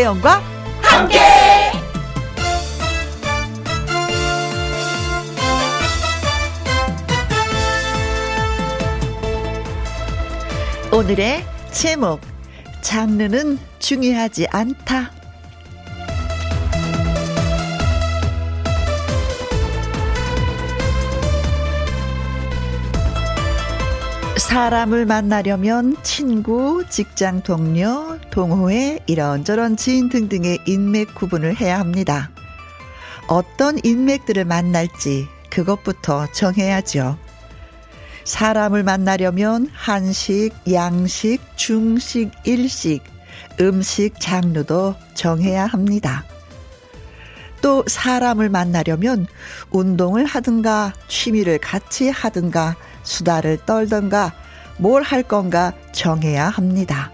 김혜영과 함께. 오늘의 제목 장르는 중요하지 않다. 사람을 만나려면 친구, 직장 동료, 동호회, 이런저런 지인 등등의 인맥 구분을 해야 합니다. 어떤 인맥들을 만날지 그것부터 정해야죠. 사람을 만나려면 한식, 양식, 중식, 일식, 음식 장르도 정해야 합니다. 또 사람을 만나려면 운동을 하든가 취미를 같이 하든가 수다를 떨던가 뭘 할 건가 정해야 합니다.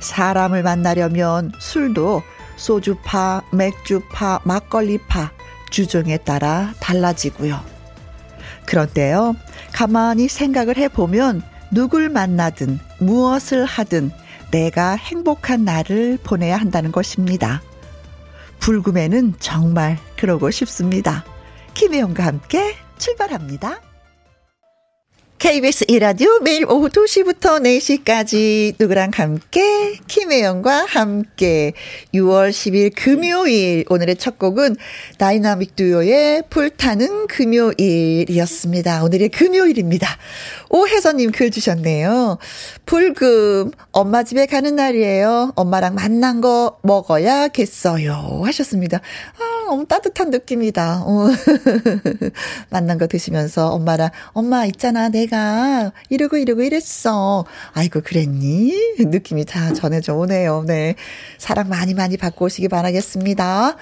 사람을 만나려면 술도 소주파, 맥주파, 막걸리파, 주종에 따라 달라지고요. 그런데요, 가만히 생각을 해보면 누굴 만나든 무엇을 하든 내가 행복한 날을 보내야 한다는 것입니다. 불금에는 정말 그러고 싶습니다. 김혜영과 함께 출발합니다. KBS 이라디오 매일 오후 2시부터 4시까지 누구랑 함께 김혜영과 함께 6월 10일 금요일 오늘의 첫 곡은 다이나믹 듀오의 불타는 금요일이었습니다. 오늘의 금요일입니다. 오혜선님 글 주셨네요. 불금 엄마 집에 가는 날이에요. 엄마랑 맛난 거 먹어야겠어요. 하셨습니다. 아, 너무 따뜻한 느낌이다. 어. 맛난 거 드시면서 엄마랑 엄마 있잖아 내가 이러고 이러고 이랬어. 아이고 그랬니? 느낌이 다 전해져 오네요. 네. 사랑 많이 많이 받고 오시기 바라겠습니다.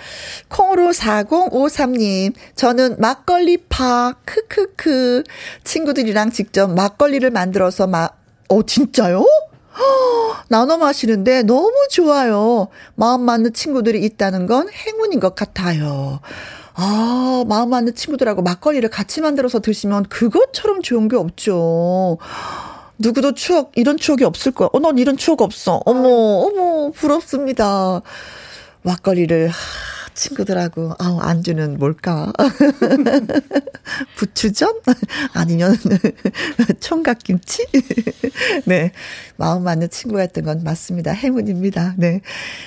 콩으로 4053님 저는 막걸리 파 크크크 친구들이랑 직접 막걸리를 만들어서 막, 어, 진짜요? 나눠 마시는데 너무 좋아요. 마음 맞는 친구들이 있다는 건 행운인 것 같아요. 아, 마음 맞는 친구들하고 막걸리를 같이 만들어서 드시면 그것처럼 좋은 게 없죠. 누구도 추억, 이런 추억이 없을 거야. 어, 넌 이런 추억 없어. 어머, 어머, 부럽습니다. 막걸리를, 친구들하고 아우 안주는 뭘까? 부추전? 아니면 총각김치? 네. 마음 맞는 친구였던 건 맞습니다. 행운입니다. 네.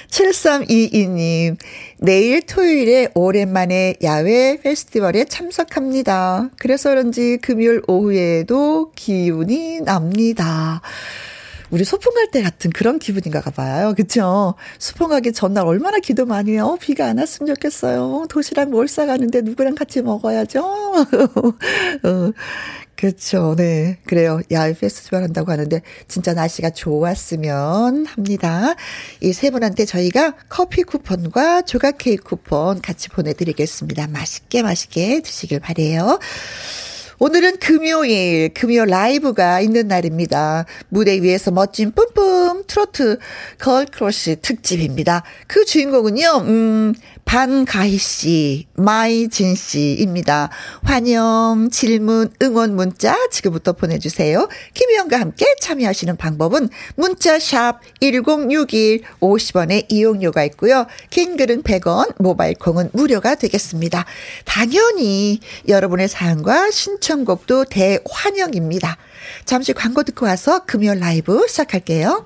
7322님. 내일 토요일에 오랜만에 야외 페스티벌에 참석합니다. 그래서 그런지 금요일 오후에도 기운이 납니다. 우리 소풍 갈 때 같은 그런 기분인가 봐요. 그쵸? 소풍 가기 전날 얼마나 기도 많이 해요. 어, 비가 안 왔으면 좋겠어요. 도시락 뭘 싸가는데 누구랑 같이 먹어야죠. 어, 그렇죠. 네. 그래요. 야외 페스티벌 한다고 하는데 진짜 날씨가 좋았으면 합니다. 이 세 분한테 저희가 커피 쿠폰과 조각 케이크 쿠폰 같이 보내드리겠습니다. 맛있게 맛있게 드시길 바래요. 오늘은 금요일, 금요 라이브가 있는 날입니다. 무대 위에서 멋진 뿜뿜 트로트 girl crush 특집입니다. 그 주인공은요, 음, 반가희 씨, 마이진 씨입니다. 환영, 질문, 응원 문자 지금부터 보내주세요. 김희영과 함께 참여하시는 방법은 문자샵 1061 50원의 이용료가 있고요. 긴 글은 100원, 모바일 콩은 무료가 되겠습니다. 당연히 여러분의 사연과 신청곡도 대환영입니다. 잠시 광고 듣고 와서 금요 라이브 시작할게요.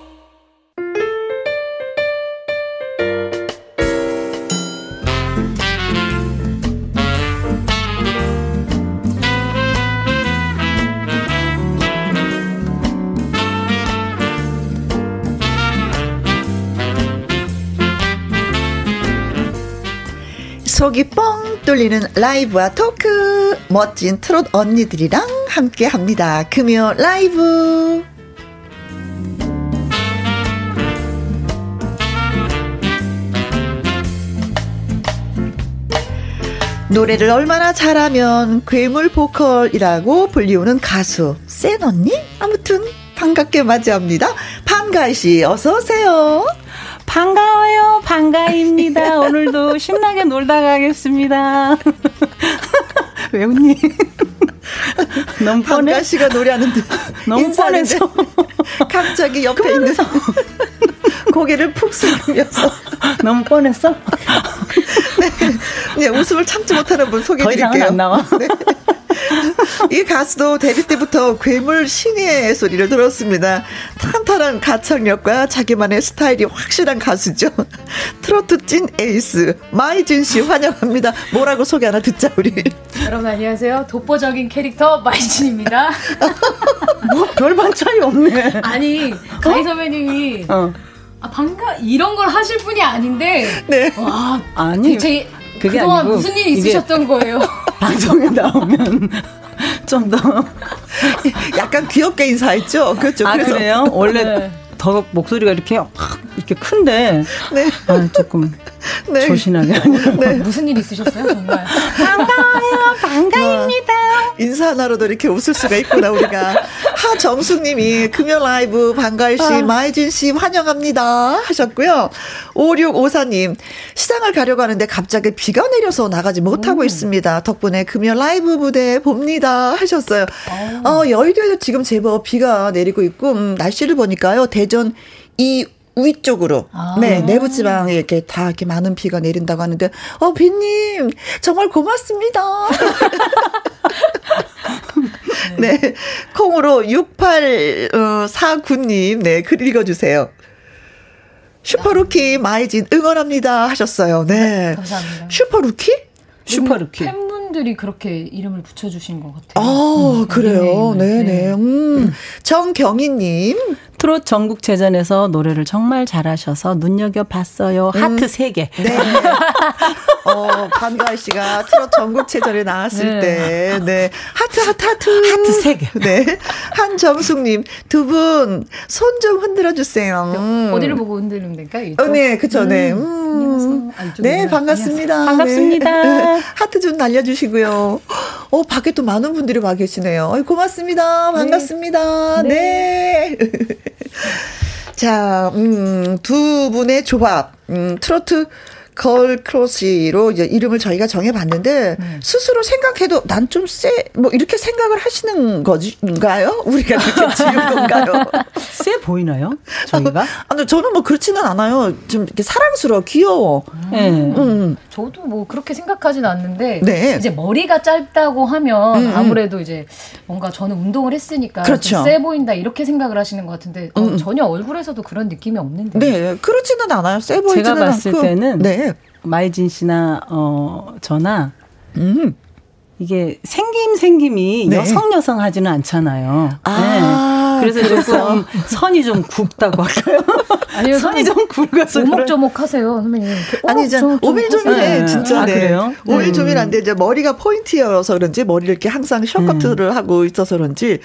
속이 뻥 뚫리는 라이브와 토크 멋진 트롯 언니들이랑 함께 합니다. 금요 라이브 노래를 얼마나 잘하면 괴물 보컬이라고 불리우는 가수 센 언니? 아무튼 반갑게 맞이합니다. 반가이 씨, 어서 오세요. 반가워요. 반가입니다. 오늘도 신나게 놀다 가겠습니다. 왜 웃니? 너무 뻔해. 반가 씨가 노래하는데 너무 뻔해서 갑자기 옆에 있는 고개를 푹 숙이면서 너무 뻔했어? 네, 네, 웃음을 참지 못하는 분 소개해드릴게요. 더 이상은 안 나와. 네. 이 가수도 데뷔 때부터 괴물 신인 소리를 들었습니다. 탄탄한 가창력과 자기만의 스타일이 확실한 가수죠. 트로트 찐 에이스 마이진 씨 환영합니다. 뭐라고 소개 하나 듣자 우리. 여러분 안녕하세요. 독보적인 캐릭터 마이진입니다. 뭐 별반 차이 없네. 아니 가희 선배님이 어? 아, 방가 이런 걸 하실 분이 아닌데. 네. 와 아니 제 그게 그동안 아니고 무슨 일이 있으셨던 거예요? 방송에 나오면 좀 더 약간 귀엽게 인사했죠. 그렇죠. 아, 그래서 그래요? 원래 네. 더 목소리가 이렇게 이렇게 큰데 네. 아, 조금 네. 조신하게 네. 무슨 일 있으셨어요 정말? 반가워요. 반가입니다. 어, 인사 하나로도 이렇게 웃을 수가 있구나 우리가. 하정수님이 금요 라이브 반가이 씨 아. 마이진 씨 환영합니다. 하셨고요. 5654님 시장을 가려고 하는데 갑자기 비가 내려서 나가지 못하고 오. 있습니다. 덕분에 금요 라이브 무대 봅니다. 하셨어요. 어, 여의도에도 지금 제법 비가 내리고 있고 음, 날씨를 보니까요. 대전 이 위 쪽으로 아. 네 내부 지방에 이렇게 다 이렇게 많은 비가 내린다고 하는데 어 비님 정말 고맙습니다. 네 콩으로 6849님 네 글 읽어주세요. 슈퍼루키 마이진 응원합니다 하셨어요. 네. 감사합니다. 슈퍼루키? 슈퍼루키. 팬분 들이 그렇게 이름을 붙여주신 것 같아요. 아, 음, 그래요? 네네. 네. 음. 정경희님. 트롯 전국체전에서 노래를 정말 잘하셔서 눈여겨봤어요. 음. 하트 3개. 네. 어, 반가희 씨가 트롯 전국체전에 나왔을 네. 때, 네. 하트, 하트, 하트. 하트 3개. 네. 한점숙님, 두 분, 손 좀 흔들어 주세요. 음. 어디를 보고 흔들면 될까요? 어, 네, 그쵸, 네. 음. 아, 네, 반갑습니다. 반갑습니다. 네. 하트 좀 날려주시고 요. 어, 밖에 또 많은 분들이 와 계시네요. 어, 고맙습니다. 반갑습니다. 네. 네. 자, 음, 두 분의 조합, 음, 트로트 걸 크로시로 이제 이름을 저희가 정해봤는데 네. 스스로 생각해도 난 좀 쎄 뭐 이렇게 생각을 하시는 거인가요? 우리가 그렇게 지은 건가요? 쎄 보이나요? 저희가? 아, 저는 뭐 그렇지는 않아요. 좀 이렇게 사랑스러워, 귀여워. 네. 음. 음. 저도 뭐 그렇게 생각하진 않는데 네. 이제 머리가 짧다고 하면 음, 음. 아무래도 이제 뭔가 저는 운동을 했으니까 그렇죠. 쎄 보인다 이렇게 생각을 하시는 것 같은데 어, 음, 음. 전혀 얼굴에서도 그런 느낌이 없는데. 네, 그렇지는 않아요. 쎄 보이지는 제가 봤을 않고. 때는 네. 마이진 씨나 어 저나 음. 이게 생김 생김이 네. 여성 여성 하지는 않잖아요. 아, 네. 그래서 조금 선이 좀 굵다고 할까요? 아니요, 선이 좀 굵어서 오목조목 하세요, 선배님. 아니 이제 오밀조밀해 네. 진짜. 아, 네. 그래요? 오밀조밀한데 이제 머리가 포인트여서 그런지 머리를 이렇게 항상 셔커트를 음. 하고 있어서 그런지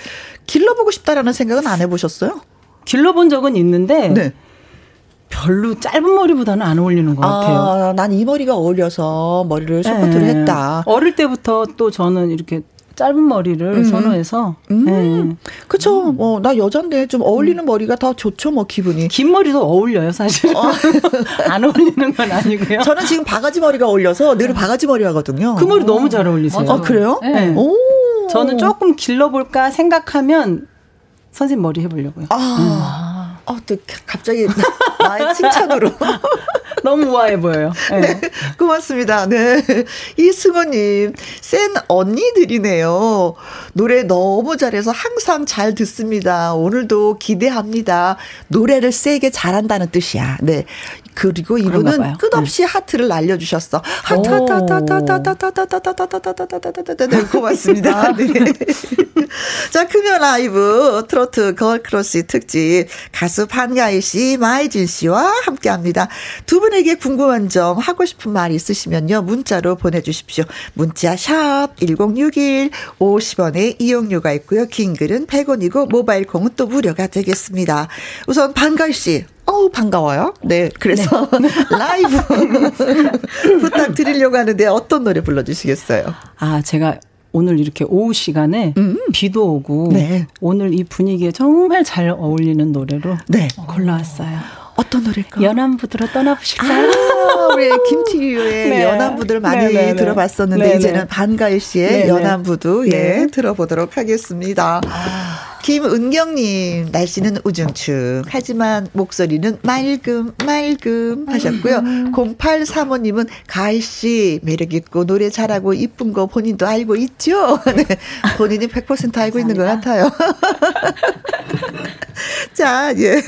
길러보고 싶다라는 생각은 안 해보셨어요? 길러본 적은 있는데. 네. 별로 짧은 머리보다는 안 어울리는 것 같아요. 아, 난이 머리가 어울려서 머리를 쇼커트를 네. 했다. 어릴 때부터 또 저는 이렇게 짧은 머리를 음. 선호해서. 음. 네. 그쵸. 음. 어, 나 여잔데 좀 어울리는 음. 머리가 더 좋죠, 뭐, 기분이. 긴 머리도 어울려요, 사실. 어. 안 어울리는 건 아니고요. 저는 지금 바가지 머리가 어울려서 늘 바가지 머리 하거든요. 그 머리 오. 너무 잘 어울리세요. 아, 그래요? 네. 오. 저는 조금 길러볼까 생각하면 선생님 머리 해보려고요. 아. 음. 어, 또 갑자기 나 의 칭찬으로. 너무 우아해 보여요. 네. 네. 고맙습니다. 네. 이승호님, 센 언니들이네요. 노래 너무 잘해서 항상 잘 듣습니다. 오늘도 기대합니다. 노래를 세게 잘한다는 뜻이야. 네. 그리고 이분은 끝없이 하트를 날려주셨어. 하트, 하트, 하트, 하트, 하트, 하트, 하트, 하트, 하트, 하트, 하트, 하트, 하트, 하트, 네, 고맙습니다. 네. 자, 금요 라이브 트로트 girl crush 특집 가수 반가희 씨, 마이진 씨와 함께 합니다. 두 분에게 궁금한 점, 하고 싶은 말 있으시면요. 문자로 보내주십시오. 문자 샵 1061, 50원의 이용료가 있고요. 긴 글은 100원이고 모바일 콩은 또 무료가 되겠습니다. 우선 판가희 씨, 어우, 반가워요. 네. 그래서 네. 라이브 부탁드리려고 하는데 어떤 노래 불러주시겠어요? 아, 제가 오늘 이렇게 오후 시간에 음. 비도 오고 네. 오늘 이 분위기에 정말 잘 어울리는 노래로 네. 골라왔어요. 어떤 노래일까? 연안부두로 떠나보실까요? 아, 우리 김치유의 네. 연안부두를 많이 네네네. 네, 네. 들어봤었는데 네네. 이제는 반가희 씨의 네네. 연안부두 예 네. 들어보도록 하겠습니다. 아. 김은경님, 날씨는 우중충. 하지만 목소리는 맑음, 맑음 하셨고요. 음. 0835님은 가희 씨, 매력 있고 노래 잘하고 이쁜 거 본인도 알고 있죠? 네. 본인이 100% 알고 있는 것 같아요. 자, 예.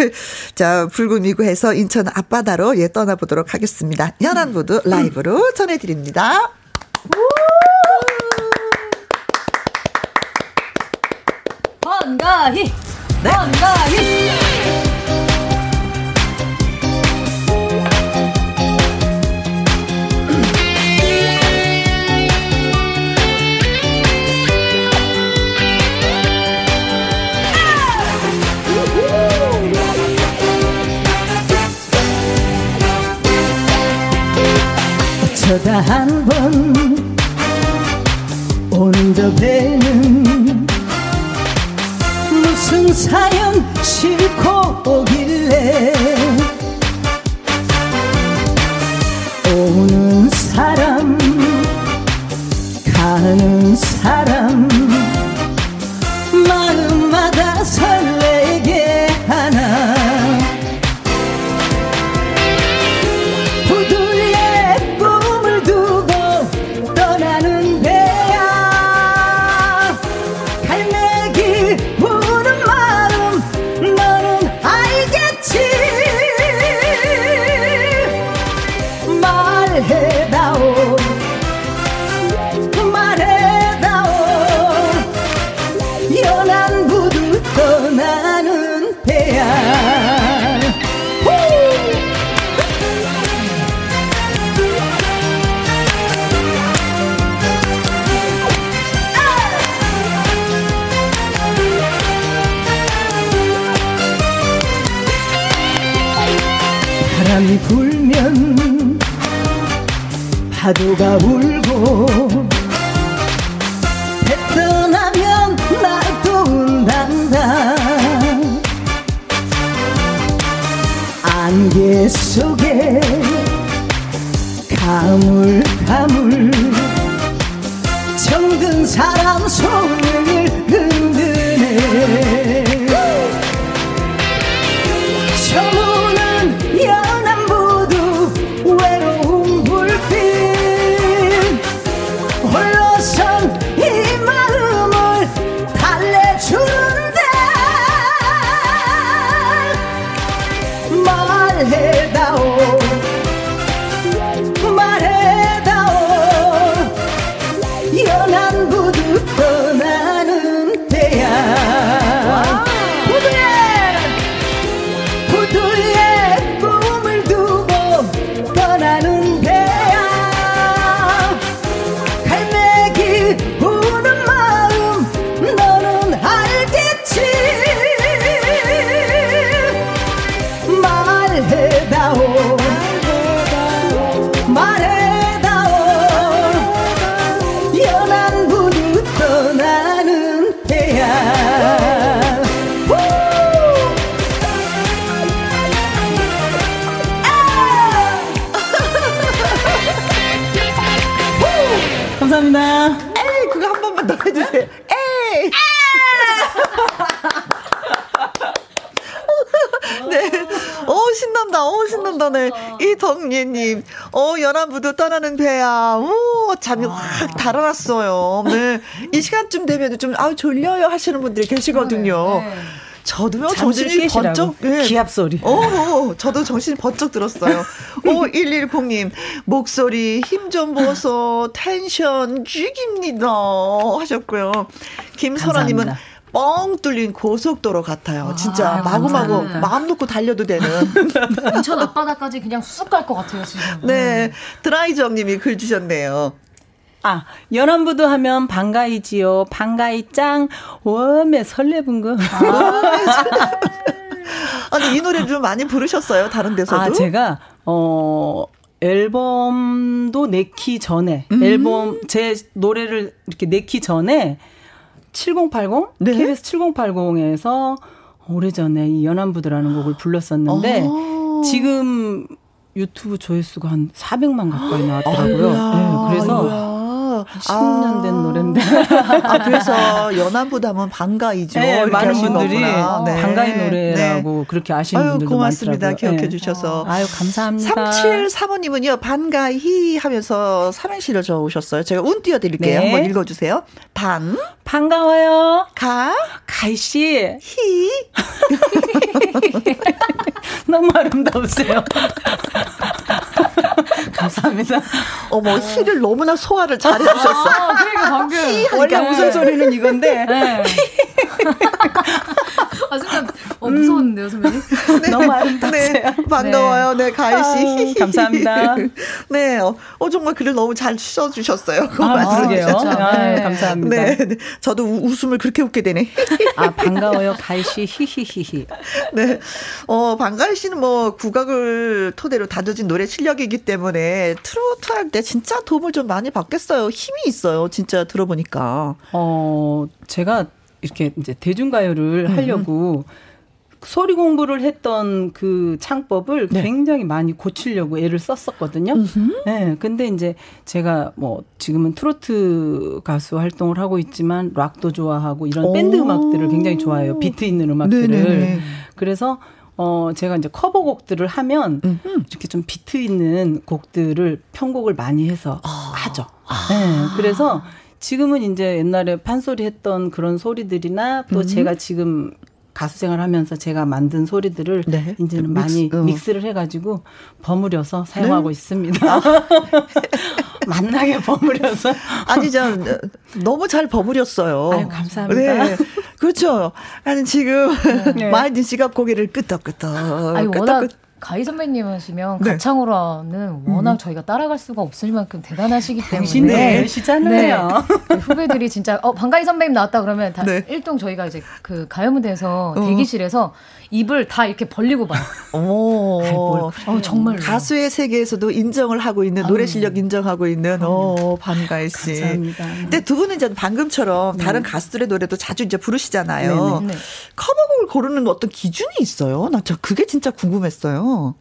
자, 붉은 미구에서 인천 앞바다로 예, 떠나보도록 하겠습니다. 연안부두 라이브로 전해드립니다. 한가희 네. 한가희 어쩌다 한번 저 배는 무슨 사연 싣고 오길래 오는 사람 가는 파도 신난다. 이덕예님, 어, 연안부두 떠나는 배야. 오, 잠이 아. 확 달아났어요. 네. 이 시간쯤 되면 좀, 아우, 졸려요 하시는 분들이 계시거든요. 네. 저도요, 정신이 번쩍, 네. 기합 소리. 어, 어, 저도 정신이 번쩍 들었어요. 5110님, 목소리 힘 좀 보소, 텐션 죽입니다. 하셨고요. 김선아님은 뻥 뚫린 고속도로 같아요. 진짜 아, 마구마구 감사합니다. 마음 놓고 달려도 되는. 인천 앞바다까지 그냥 쑥 갈 것 같아요, 지금. 네. 음. 드라이정 님이 글 주셨네요. 아, 연안부도 하면 반가이지요. 반가이 짱. 웜에 설레분 거. 아, 아니, 이 노래 좀 많이 부르셨어요? 다른 데서도? 아, 제가, 어, 앨범도 내기 전에 음. 앨범 제 노래를 이렇게 내기 전에 7080 네? KBS 7080에서 오래전에 이 연안부드라는 곡을 불렀었는데 아~ 지금 유튜브 조회수가 한 400만 가까이 나왔더라고요. 네, 그래서 10년 된 아. 노래인데. 아, 그래서 연안부담은 반가이죠. 네, 많은 분들이 네. 반가이 노래라고 네. 그렇게 아시는 아유, 분들도 고맙습니다. 많더라고요. 기억해 네. 주셔서. 아유, 감사합니다. 3735님은요, 반가이 하면서 삼행시를 적으셨어요. 제가 운 띄워드릴게요. 네. 한번 읽어주세요. 반. 반가워요. 가. 가이씨. 히. 너무 아름다우세요. 감사합니다. 어머, 히를 너무나 소화를 잘 해주셨어. 아, 그러니까 방금. 원래 무슨 소리는 이건데. 네. 아, 순간, 어, 무서웠는데요, 선배님? 네. 너무 아름답세요. 네, 반가워요. 네, 가희 씨. 아, 감사합니다. 네, 어, 어, 정말 글을 너무 잘 써주셨어요. 그 아, 말씀이에요. 아, 네. 감사합니다. 네, 네, 저도 우, 웃음을 그렇게 웃게 되네. 아, 반가워요. 가희 씨, 히히히히. 네. 어, 반가희 씨는 뭐, 국악을 토대로 다져진 노래 실력이기 때문에 트로트 할 때 진짜 도움을 좀 많이 받겠어요. 힘이 있어요. 진짜 들어보니까. 어, 제가 이렇게 이제 대중가요를 음, 음. 하려고 소리 공부를 했던 그 창법을 네. 굉장히 많이 고치려고 애를 썼었거든요. 음흠. 네. 근데 이제 제가 뭐 지금은 트로트 가수 활동을 하고 있지만 락도 좋아하고 이런 오. 밴드 음악들을 굉장히 좋아해요. 비트 있는 음악들을. 네네네. 그래서 어, 제가 이제 커버곡들을 하면 음흠. 이렇게 좀 비트 있는 곡들을 편곡을 많이 해서 아. 하죠. 아. 네. 그래서 지금은 이제 옛날에 판소리 했던 그런 소리들이나 또 음. 제가 지금 가수 생활하면서 제가 만든 소리들을 네. 이제는 많이 믹스, 어. 믹스를 해가지고 버무려서 사용하고 네? 있습니다. 아. 만나게 버무려서 아니 저 너무 잘 버무렸어요. 아유, 감사합니다. 네. 그렇죠. 아니 지금 네. 마이딘 씨가 고개를 끄덕끄덕. 아니 끄덕끄덕. 가희 선배님 하시면 네. 가창으로는 워낙 음. 저희가 따라갈 수가 없을 만큼 대단하시기 때문에 시잖아요. 네. 후배들이 진짜 어 방가희 선배님 나왔다 그러면 다 네. 일동 저희가 이제 그 가요 무대에서 어. 대기실에서 입을 다 이렇게 벌리고 봐요. 오, 어, 정말 가수의 세계에서도 인정을 하고 있는 노래 실력 인정하고 있는 어 반가희 씨. 감사합니다. 근데 두 분은 이제 방금처럼 네. 다른 가수들의 노래도 자주 이제 부르시잖아요. 네, 네. 커버곡을 고르는 어떤 기준이 있어요? 나 저 그게 진짜 궁금했어요.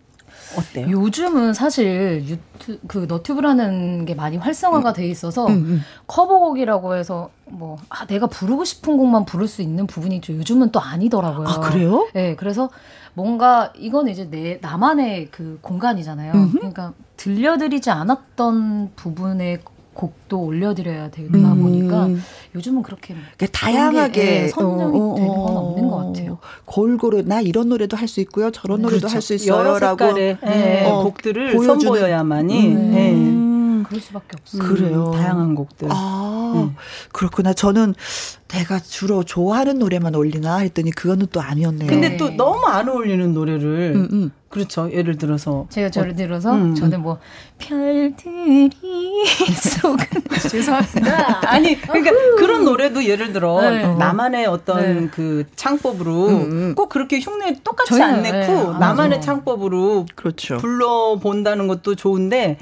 어때요? 요즘은 사실 유튜 그 너튜브라는 게 많이 활성화가 돼 있어서 음, 음. 커버곡이라고 해서 뭐 아, 내가 부르고 싶은 곡만 부를 수 있는 부분이 죠 요즘은 또 아니더라고요. 아 그래요? 네, 그래서 뭔가 이건 이제 내 나만의 그 공간이잖아요. 음흠. 그러니까 들려드리지 않았던 부분의 곡도 올려드려야 되다 음. 보니까 요즘은 그렇게 다양하게 게, 예, 선정이 어, 어, 되는 건 없는 것 같아요. 골고루 나 이런 노래도 할 수 있고요, 저런 네, 노래도 그렇죠. 할수 있어요라고 네, 네, 어, 곡들을 보여주는. 선보여야만이. 음. 네. 그럴 수밖에 없어요. 그래요. 음, 다양한 곡들. 아, 네. 그렇구나. 저는 내가 주로 좋아하는 노래만 올리나 했더니 그거는 또 아니었네요. 근데 또 너무 안 어울리는 노래를 음, 음. 그렇죠. 예를 들어서 제가 예를 들어서 음, 음. 저는 뭐 별들이 속은 죄송합니다. 아니 그러니까 그런 노래도 예를 들어 네. 나만의 어떤 네. 그 창법으로 음, 꼭 그렇게 흉내 똑같이 안 내고 네. 나만의 창법으로 그렇죠. 불러 본다는 것도 좋은데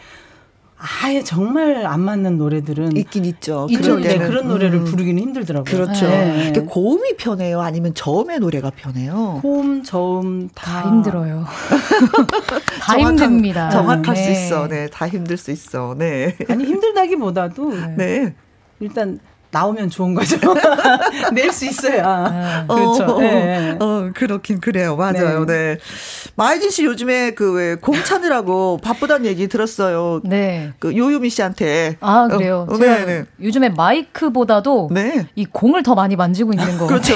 아예 정말 안 맞는 노래들은 있긴 있죠. 있죠. 네, 그런 노래를 음. 부르기는 힘들더라고요. 그렇죠. 네. 고음이 편해요, 아니면 저음의 노래가 편해요. 고음, 저음 다, 다 힘들어요. 다 정확한, 힘듭니다. 정확할 네. 수 있어. 네, 다 힘들 수 있어. 네. 아니 힘들다기보다도 네. 일단 나오면 좋은 거죠. 낼 수 있어야. 네. 그렇죠. 어, 네. 어, 그렇긴 그래요. 맞아요. 네. 네. 마이진 씨 요즘에 그 공차느라고 바쁘다는 얘기 들었어요. 네. 그 요요미 씨한테. 아, 그래요. 어, 네, 네. 요즘에 마이크보다도 네. 이 공을 더 많이 만지고 있는 거 그렇죠.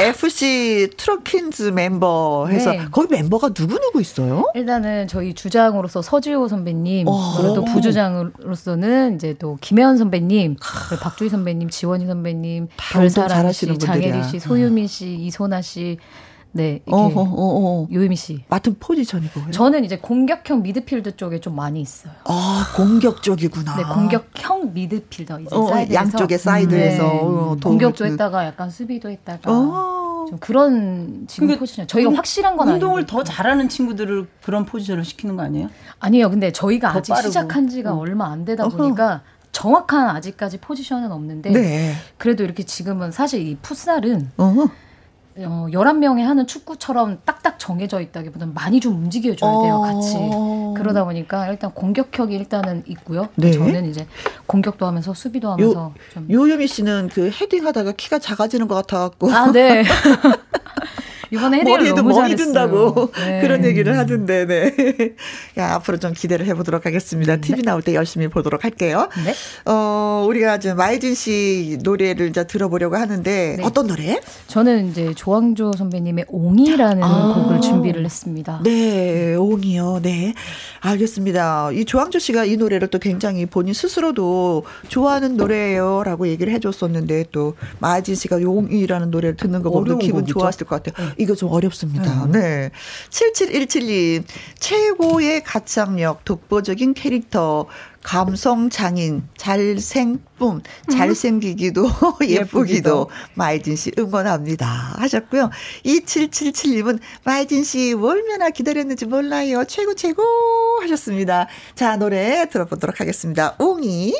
FC 트롯퀸즈 멤버 해서 네. 거기 멤버가 누구누구 있어요? 일단은 저희 주장으로서 서지호 선배님, 어. 그리고 또 부주장으로서는 이제 또 김혜원 선배님, 박주 박주희 선배님, 지원희 선배님, 별사랑 씨, 장혜리 씨, 소유민 씨, 이소나 씨, 네, 이렇게 어허, 어허. 요유미 씨 맡은 포지션이고 저는 이제 공격형 미드필드 쪽에 좀 많이 있어요. 아 공격 쪽이구나. 네, 공격형 미드필더 이제 어, 사이드에서 양쪽에 사이드에서 네. 어, 공격도 했다가 약간 수비도 했다가. 어. 좀 그런 지금 그러니까 포지션. 저희가 운, 확실한 건 운동을 아닌데. 더 잘하는 친구들을 그런 포지션을 시키는 거 아니에요? 아니요. 근데 저희가 아직 빠르고. 시작한 지가 어. 얼마 안 되다 보니까 정확한 아직까지 포지션은 없는데 네. 그래도 이렇게 지금은 사실 이 풋살은 어허. 어, 11명이 하는 축구처럼 딱딱 정해져 있다기보다는 많이 좀 움직여줘야 돼요, 같이. 어. 그러다 보니까 일단 공격력이 일단은 있고요. 네. 저는 이제 공격도 하면서 수비도 하면서 요, 좀. 요요미 씨는 그 헤딩 하다가 키가 작아지는 것 같아갖고. 아, 네. 이번에 너무 멍이 든다고 네. 그런 얘기를 하던데, 네. 야, 앞으로 좀 기대를 해보도록 하겠습니다. TV 네. 나올 때 열심히 보도록 할게요. 네. 어, 우리가 좀 마이진 씨 노래를 이제 들어보려고 하는데, 네. 어떤 노래? 저는 이제 조항조 선배님의 옹이라는 아. 곡을 준비를 했습니다. 네, 옹이요. 네. 알겠습니다. 이 조항조 씨가 이 노래를 또 굉장히 본인 스스로도 좋아하는 노래예요 라고 얘기를 해줬었는데 또 마이진 씨가 옹이라는 노래를 듣는 거 보면 기분 곡이죠? 좋았을 것 같아요. 네. 이거 좀 어렵습니다. 네. 네. 7717님, 최고의 가창력, 독보적인 캐릭터, 감성 장인, 잘생쁨, 잘생기기도 예쁘기도 마이진 씨 응원합니다. 하셨고요. 2777님은 마이진 씨 얼마나 기다렸는지 몰라요. 최고 최고 하셨습니다. 자, 노래 들어보도록 하겠습니다. 옹이.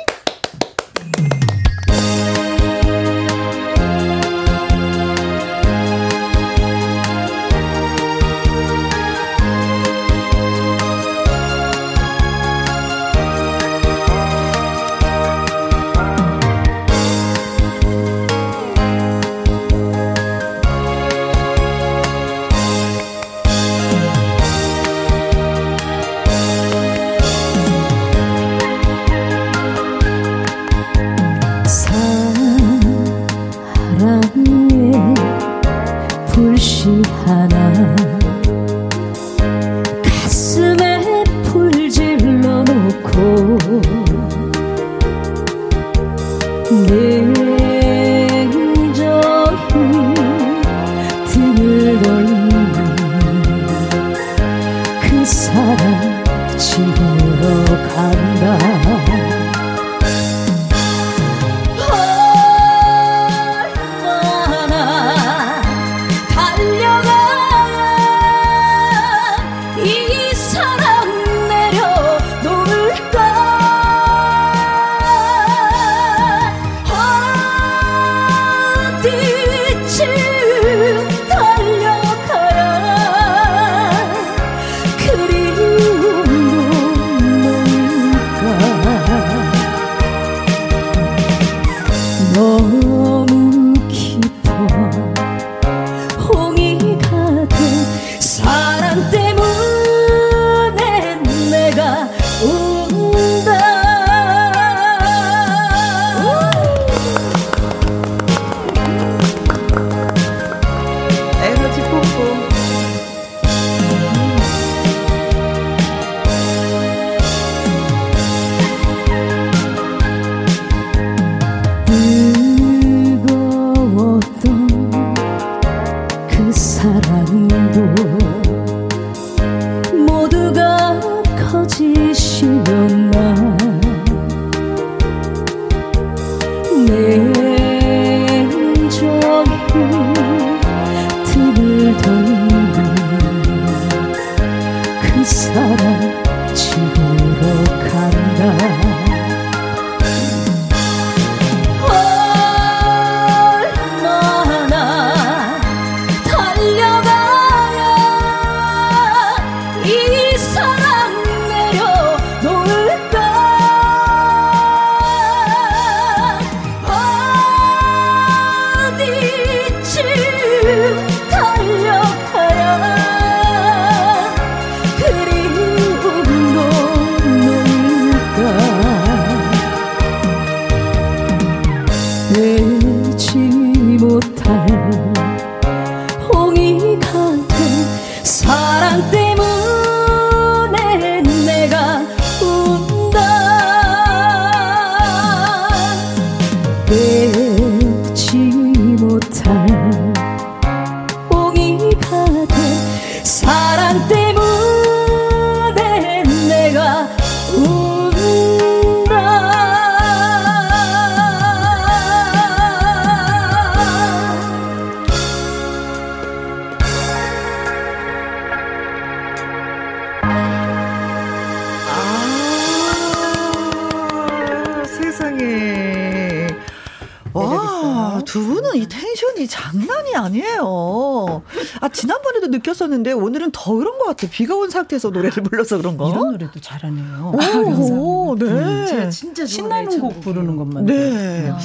같아요. 비가 온 상태에서 노래를 불러서 그런 거. 이런 노래도 잘하네요. 오, 아, 네. 음, 제가 진짜 신나는 곡 부르는 것만. 네. 아, 네.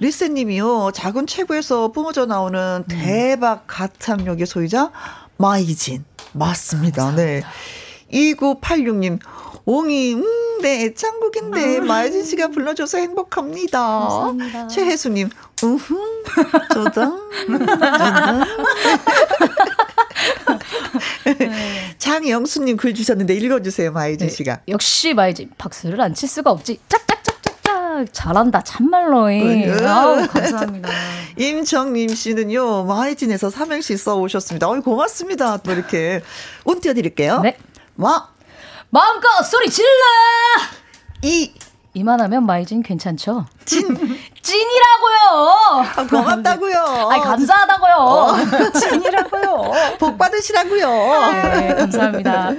리세 님이요. 작은 체구에서 뿜어져 나오는 음. 대박 가창력의 소유자 마이진. 맞습니다. 감사합니다. 네. 2986님, 옹이, 음, 네, 애창곡인데, 아. 마이진 씨가 불러줘서 행복합니다. 감사합니다. 최혜수님, 우흠, 저당, 저당. 장영수님 글 주셨는데 읽어주세요, 마이진 네, 씨가. 역시 마이진, 박수를 안 칠 수가 없지. 짝짝짝짝짝. 잘한다, 참말로. 네. 아우, 감사합니다. 임정님 씨는요, 마이진에서 삼행시 써 오셨습니다. 어이, 고맙습니다. 또 이렇게 운 띄워드릴게요. 네. 와. 마음껏 소리 질러! 이. 이만하면 마이진 괜찮죠? 진. 찐이라고요. 아, 고맙다고요. 아 감사하다고요. 어. 찐이라고요. 복 받으시라고요. 네, 감사합니다.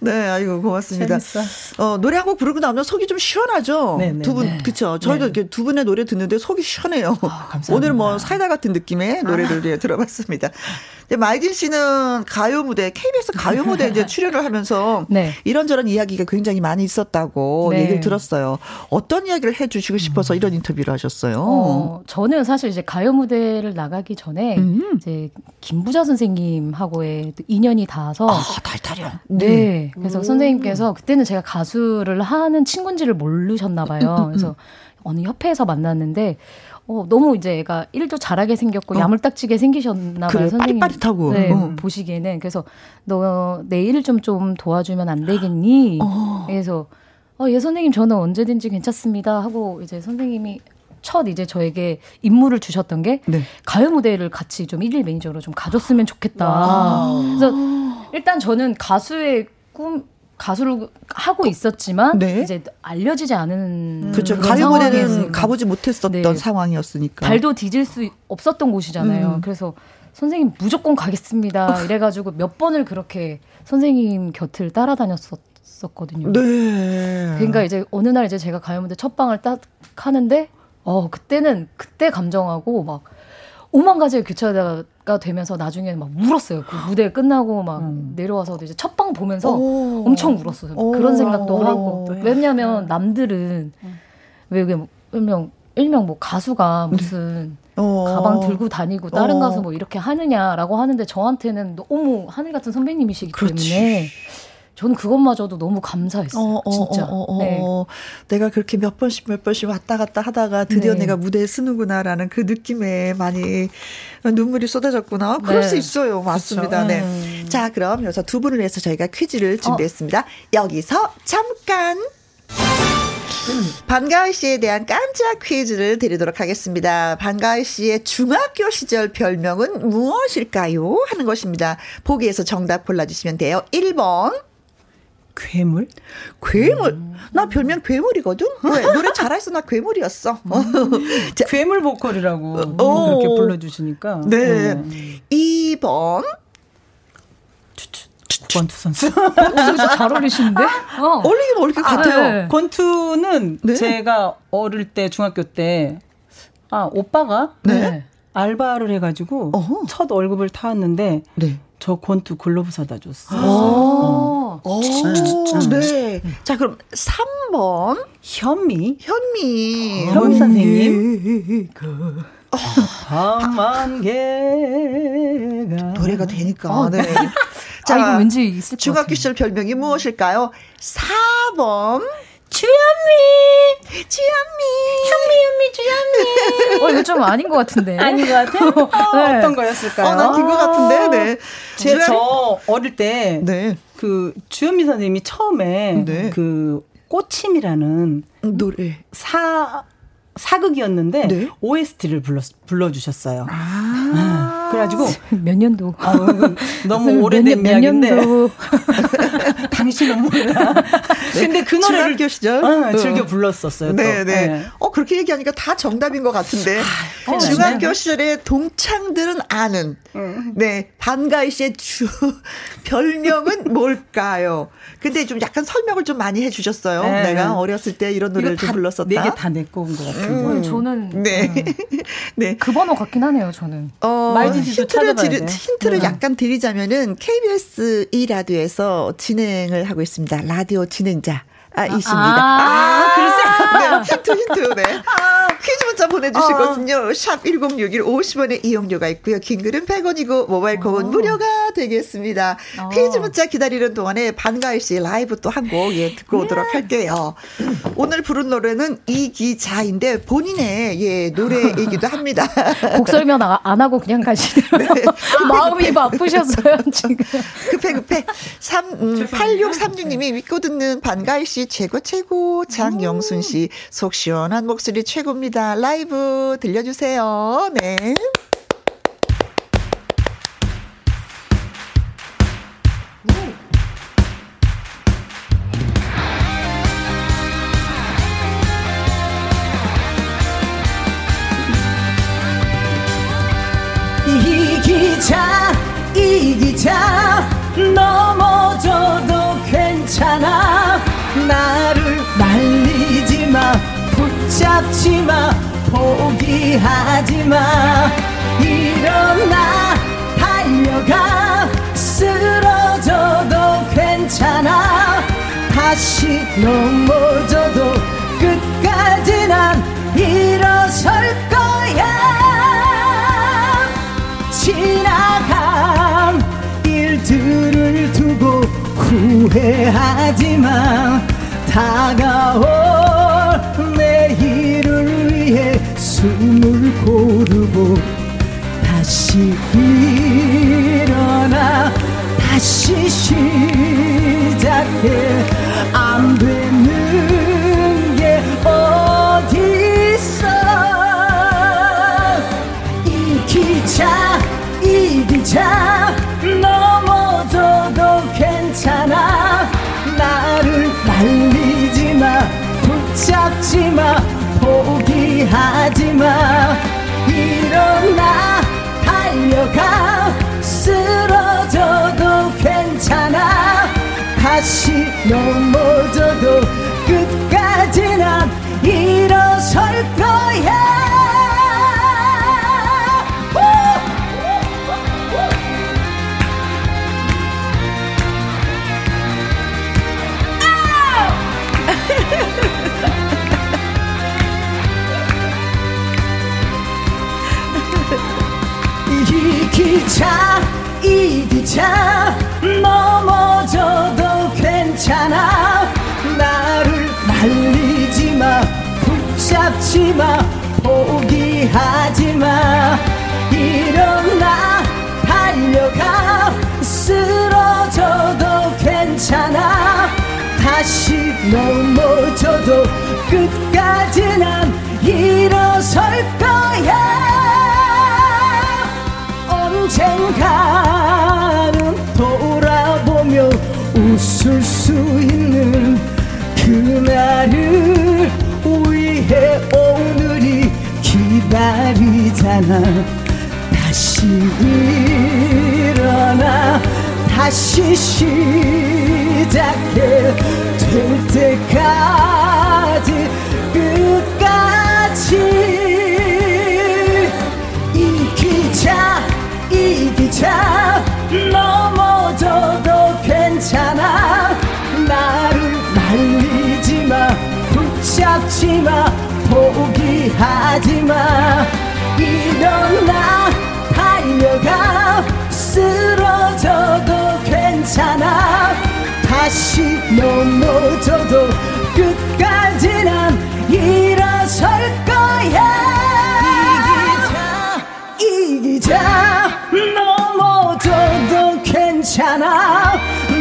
네, 아이고 고맙습니다. 재밌어. 어, 노래 한 곡 부르고 나면 속이 좀 시원하죠. 네, 네, 두 분, 네. 그쵸. 저희도 이렇게 두 분의 노래 듣는데 속이 시원해요. 아, 오늘 뭐 사이다 같은 느낌의 노래를 아. 들어봤습니다. 마이딘 씨는 가요 무대, KBS 가요 무대 이제 출연을 하면서 네. 이런저런 이야기가 굉장히 많이 있었다고 네. 얘기를 들었어요. 어떤 이야기를 해주시고 싶어서 이런 인터뷰를 하셨어요? 어, 저는 사실 이제 가요 무대를 나가기 전에 음. 이제 김부자 선생님하고의 인연이 닿아서 아, 달달이요. 네. 네. 그래서 오. 선생님께서 그때는 제가 가수를 하는 친구인지를 모르셨나 봐요. 그래서 어느 협회에서 만났는데 어, 너무 이제 애가 일도 잘하게 생겼고 어. 야물딱지게 생기셨나 봐요. 선생님. 빠릿빠릿하고. 네, 어. 보시기에는. 그래서 너 내일 좀 좀 도와주면 안 되겠니? 어. 그래서 어, 예 선생님 저는 언제든지 괜찮습니다 하고 이제 선생님이 첫 이제 저에게 임무를 주셨던 게 네. 가요 무대를 같이 좀 일일 매니저로 좀 가줬으면 좋겠다. 와. 그래서 일단 저는 가수의 꿈 가수를 하고 있었지만 네. 이제 알려지지 않은 그렇죠. 가요 무대는 가보지 못했었던 네. 상황이었으니까 발도 디딜 수 없었던 곳이잖아요. 음. 그래서 선생님 무조건 가겠습니다. 이래가지고 몇 번을 그렇게 선생님 곁을 따라다녔었 거든요. 네. 그러니까 이제 어느 날 이제 제가 가요 무대 첫 방을 딱 하는데 어 그때는 그때 감정하고 막 오만 가지의 교차가 되면서 나중에 막 울었어요. 그 무대 끝나고 막 음. 내려와서 이제 첫 방 보면서 오. 엄청 울었어요. 오. 그런 생각도 하고. 왜냐면 남들은 음. 왜 그게 뭐 일명 일명 뭐 가수가 무슨 어. 가방 들고 다니고 다른 어. 가수 뭐 이렇게 하느냐라고 하는데 저한테는 너무 하늘 같은 선배님이시기 그렇지. 때문에 저는 그것마저도 너무 감사했어요. 어, 어, 진짜. 어, 어, 어, 네. 내가 그렇게 몇 번씩 몇 번씩 왔다 갔다 하다가 드디어 네. 내가 무대에 서는구나라는 그 느낌에 많이 눈물이 쏟아졌구나. 그럴 네. 수 있어요. 맞습니다. 그렇죠. 네. 음. 자, 그럼 여기서 두 분을 위해서 저희가 퀴즈를 준비했습니다. 여기서 잠깐. 반가이 씨에 대한 깜짝 퀴즈를 드리도록 하겠습니다. 반가이 씨의 중학교 시절 별명은 무엇일까요? 하는 것입니다. 보기에서 정답 골라주시면 돼요. 1번. 괴물? 괴물? 음. 나 별명 괴물이거든? 왜? 노래 잘했어. 나 괴물이었어. 음. 자, 괴물 보컬이라고 어. 그렇게 불러주시니까. 네. 음. 2번. 권투 선수. 권투 선수 잘 어울리시는데? 어. 어울리긴 어울릴 것 아, 같아요. 네. 권투는 네. 제가 어릴 때, 중학교 때, 아, 오빠가 네. 알바를 해가지고 어허. 첫 월급을 타왔는데, 네. 저 권투 글로브 사다 줬어. 요 오, 네. 자, 그럼 3번. 현미. 현미. 현미 선생님. 한만 개가. 노래가 되니까. 어, 네. 자, 아, 이거 왠지 있을 중학교 시절 별명이 무엇일까요? 4번. 주현미! 주현미! 현미, 현미, 주현미! 어, 이거 좀 아닌 것 같은데. 아닌 것 같아요? 어, 네. 어떤 거였을까요? 어, 난긴 것 같은데, 네. 제, 저 어릴 때, 네. 그, 주현미 선생님이 처음에, 네. 그, 꽃침이라는 노래. 사, 사극이었는데 네? OST를 불러 불러주셨어요. 아~ 그래가지고 몇 년도? 아, 너무 오래된 몇, 이야기인데 몇 년도. 당신은 몰라. 네. 근데 그 노래를 중학교 시절 어, 즐겨 불렀었어요. 네, 네, 네. 어 그렇게 얘기하니까 다 정답인 것 같은데 아, 중학교 시절에 동창들은 아는 음. 네 반가이 씨의 주 별명은 뭘까요? 근데 좀 약간 설명을 좀 많이 해주셨어요. 네. 내가 어렸을 때 이런 노래를 좀 불렀었다. 네개 다 내꺼 온것 같은데. 음, 저는 네, 음. 네. 그 번호 같긴 하네요. 저는. 어, 힌트를 드리, 힌트를 네. 약간 드리자면은 KBS 2 라디오에서 진행 을 하고 있습니다. 라디오 진행자. 아, 이십니다. 아, 아, 그러세요? 네, 힌트, 힌트, 네. 아. 퀴즈 문자 보내주실 어. 것은요, 샵1061 50원의 이용료가 있고요. 긴 글은 100원이고, 모바일 콩은 어. 무료가 되겠습니다. 어. 퀴즈 문자 기다리는 동안에 반가이 씨 라이브 또 한 곡, 예, 듣고 네. 오도록 할게요. 오늘 부른 노래는 이기자인데, 본인의, 예, 노래이기도 합니다. 곡 설명 안 하고 그냥 가시네요. 네. 마음이 바쁘셨어요, 지금. 급해, 급해. 3, 음, 8636님이 믿고 듣는 반가이 씨 최고, 최고. 장영순 씨, 속 시원한 목소리 최고입니다. 있습니다. 라이브 들려주세요. 네. 붙잡지 마 포기하지 마. 일어나 달려가. 쓰러져도 괜찮아. 다시 넘어져도 끝까지 난 일어설 거야. 지나간 일들을 두고 후회하지 마 다가올 숨을 고르고 다시 일어나 다시 시작해. 안 되는 게 어딨어 이기자 이기자 넘어져도 괜찮아. 나를 말리지 마 잡지 마 포기하지 마. 일어나 달려가. 쓰러져도 괜찮아. 다시 넘어져도 끝까지 난 일어설 거야 기차 이 기차 넘어져도 괜찮아. 나를 말리지 마. 붙잡지 마. 포기하지 마. 일어나 달려가. 쓰러져도 괜찮아. 다시 넘어져도 끝까지 난 일어설 거야 언젠가는 돌아보며 웃을 수 있는 그날을 위해 오늘이 기다리잖아. 다시 일어나 다시 시작해 될 때까지 끝까지 이기자 넘어져도 괜찮아. 나를 말리지 마. 붙잡지 마. 포기하지 마. 일어나 달려가. 쓰러져도 괜찮아. 다시 넘어져도 끝까지 난 일어설 거야. 이기자 넘어져도 괜찮아.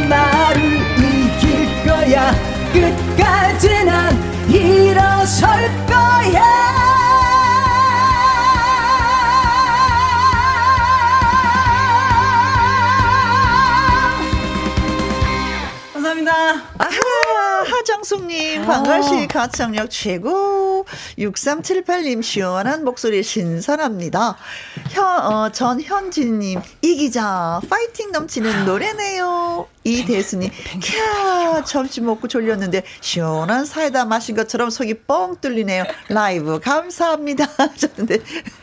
나를 이길 거야. 끝까지 난 일어설 거야. 감사합니다. 반가시 가창력 최고. 6378님, 시원한 목소리 신선합니다. 현, 어, 전현진님, 이 기자, 파이팅 넘치는 노래네요. 이대수님, 캬, 점심 먹고 졸렸는데, 시원한 사이다 마신 것처럼 속이 뻥 뚫리네요. 라이브 감사합니다. 하셨는데,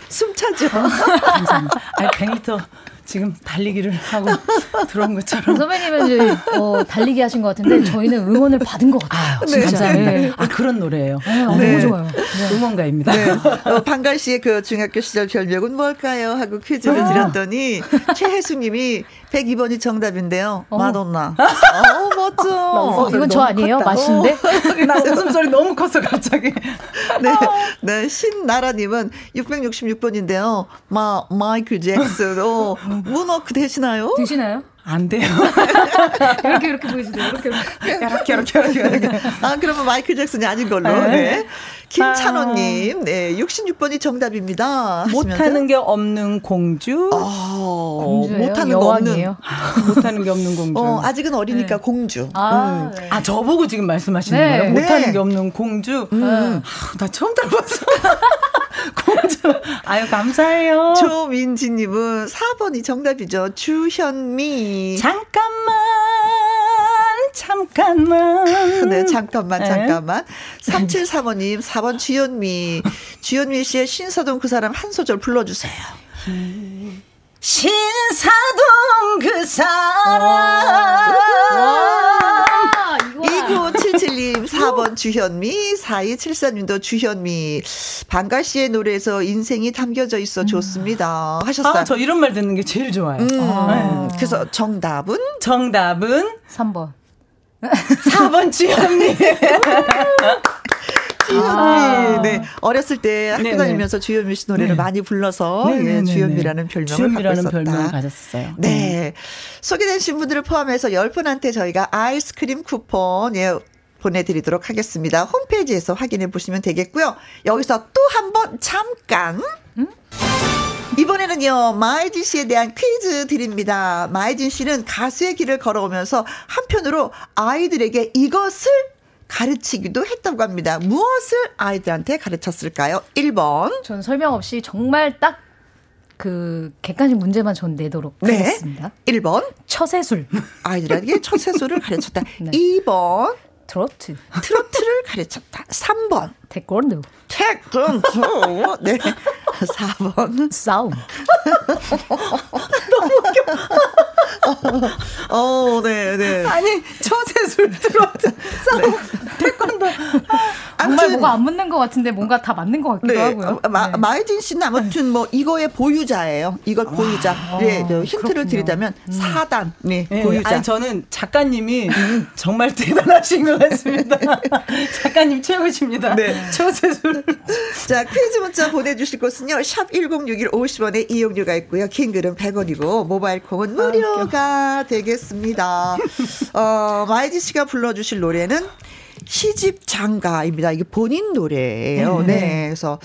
숨 차죠? 감사합니다. 아니, 100m. 지금 달리기를 하고 들어온 것처럼. 선배님은 이제 어, 달리기 하신 것 같은데 저희는 응원을 받은 것 같아요. 아, 네. 감사합니다. 네. 아 그런 노래예요. 네, 어, 네. 너무 좋아요. 네. 응원가입니다. 네. 어, 방갈 씨의 그 중학교 시절 별명은 뭘까요? 하고 퀴즈를 아. 드렸더니 최혜수님이 102번이 정답인데요. 어. 마돈나. 어, 멋져. 어, 이건 저 아니에요? 맛인데? 나 웃음소리 너무 컸어, 갑자기. 네. 네. 신나라님은 666번인데요. 마, 마이클 잭슨. 어, 문워크 되시나요? 되시나요? 안 돼요. 이렇게 이렇게 보이시죠? 이렇게 이렇게 이렇게 이렇게 이렇게. 아 그러면 마이클 잭슨이 아닌 걸로. 네. 네. 김찬호님, 네, 66번이 정답입니다. 못하는 게 없는 공주. 어, 공주예요? 못하는 거 없는. 못하는 게 없는 공주. 어, 아직은 어리니까 네. 공주. 아, 음. 네. 아, 저보고 지금 말씀하시는 네. 거예요? 못하는 네. 게 없는 공주. 음. 아, 나 처음 들어봤어. 공주. 아유, 감사해요. 조민지님은 4번이 정답이죠. 주현미. 잠깐만. 잠깐만. 네, 잠깐만, 네. 잠깐만. 네. 3735님, 4번 주현미. 주현미 씨의 신사동 그 사람 한 소절 불러주세요. 신사동 그 사람. 2977님, 4번 주현미, 4274님도 주현미. 방가 씨의 노래에서 인생이 담겨져 있어 좋습니다. 하셨어요. 아, 저 이런 말 듣는 게 제일 좋아요. 음, 아. 그래서 정답은? 정답은? 3번. 4번 주현미. 주현미. 아. 네. 어렸을 때 학교 네네. 다니면서 주현미 씨 노래를 네. 많이 불러서 네, 주현미라는 별명을 주현미라는 갖고 있었다. 별명을 가졌어요. 네. 네. 소개되신 분들을 포함해서 10분한테 저희가 아이스크림 쿠폰 예 보내드리도록 하겠습니다. 홈페이지에서 확인해 보시면 되겠고요. 여기서 또 한 번 잠깐. 음? 이번에는요, 마이진 씨에 대한 퀴즈 드립니다. 마이진 씨는 가수의 길을 걸어오면서 한편으로 아이들에게 이것을 가르치기도 했다고 합니다. 무엇을 아이들한테 가르쳤을까요? 1번. 전 설명 없이 정말 딱 그 객관식 문제만 전 내도록 네. 하겠습니다. 1번. 처세술. 아이들에게 처세술을 가르쳤다. 네. 2번. 트로트. 트로트를 가르쳤다. 3번. 태권도. 태권도. 네. 4번. 싸움. 너무 웃겨. 어, 네, 네. 아니, 처세술 트로트. 싸움. 네. 태권도. 정말 뭐가 안 맞는 것 같은데 뭔가 다 맞는 것 같기도 네. 하고요. 마, 네. 마이진 씨는 아무튼 뭐 이거의 보유자예요. 이걸 아, 보유자. 아, 네, 네, 힌트를 그렇군요. 드리자면 음. 4단. 네, 네, 보유자. 아니, 저는 작가님이 정말 대단하신 것 같습니다. 작가님 최고십니다. 네. 처세술. 자, 퀴즈 문자 보내주실 곳은요. 샵 1061 50원에 이용료가 있고요. 긴 글은 100원이고 모바일 콩은 무료가 아, 되겠습니다. 어, 마이진 씨가 불러주실 노래는 시집 장가입니다. 이게 본인 노래예요. 네. 네. 그래서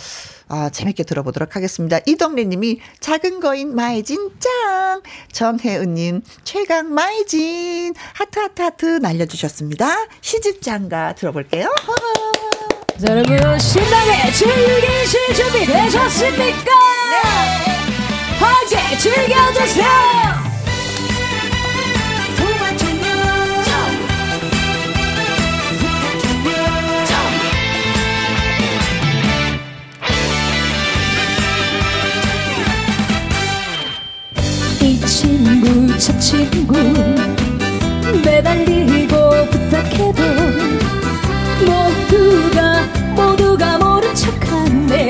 아, 재밌게 들어보도록 하겠습니다. 이덕래 님이 작은 거인 마이진 짱. 정혜은 님 최강 마이진 하트 하트 하트 날려 주셨습니다. 시집 장가 들어볼게요. 자, 여러분 신나게 즐기실 준비 되셨습니까? 네. 함께 즐겨주세요. '이 친구 저 친구 매달리 척하네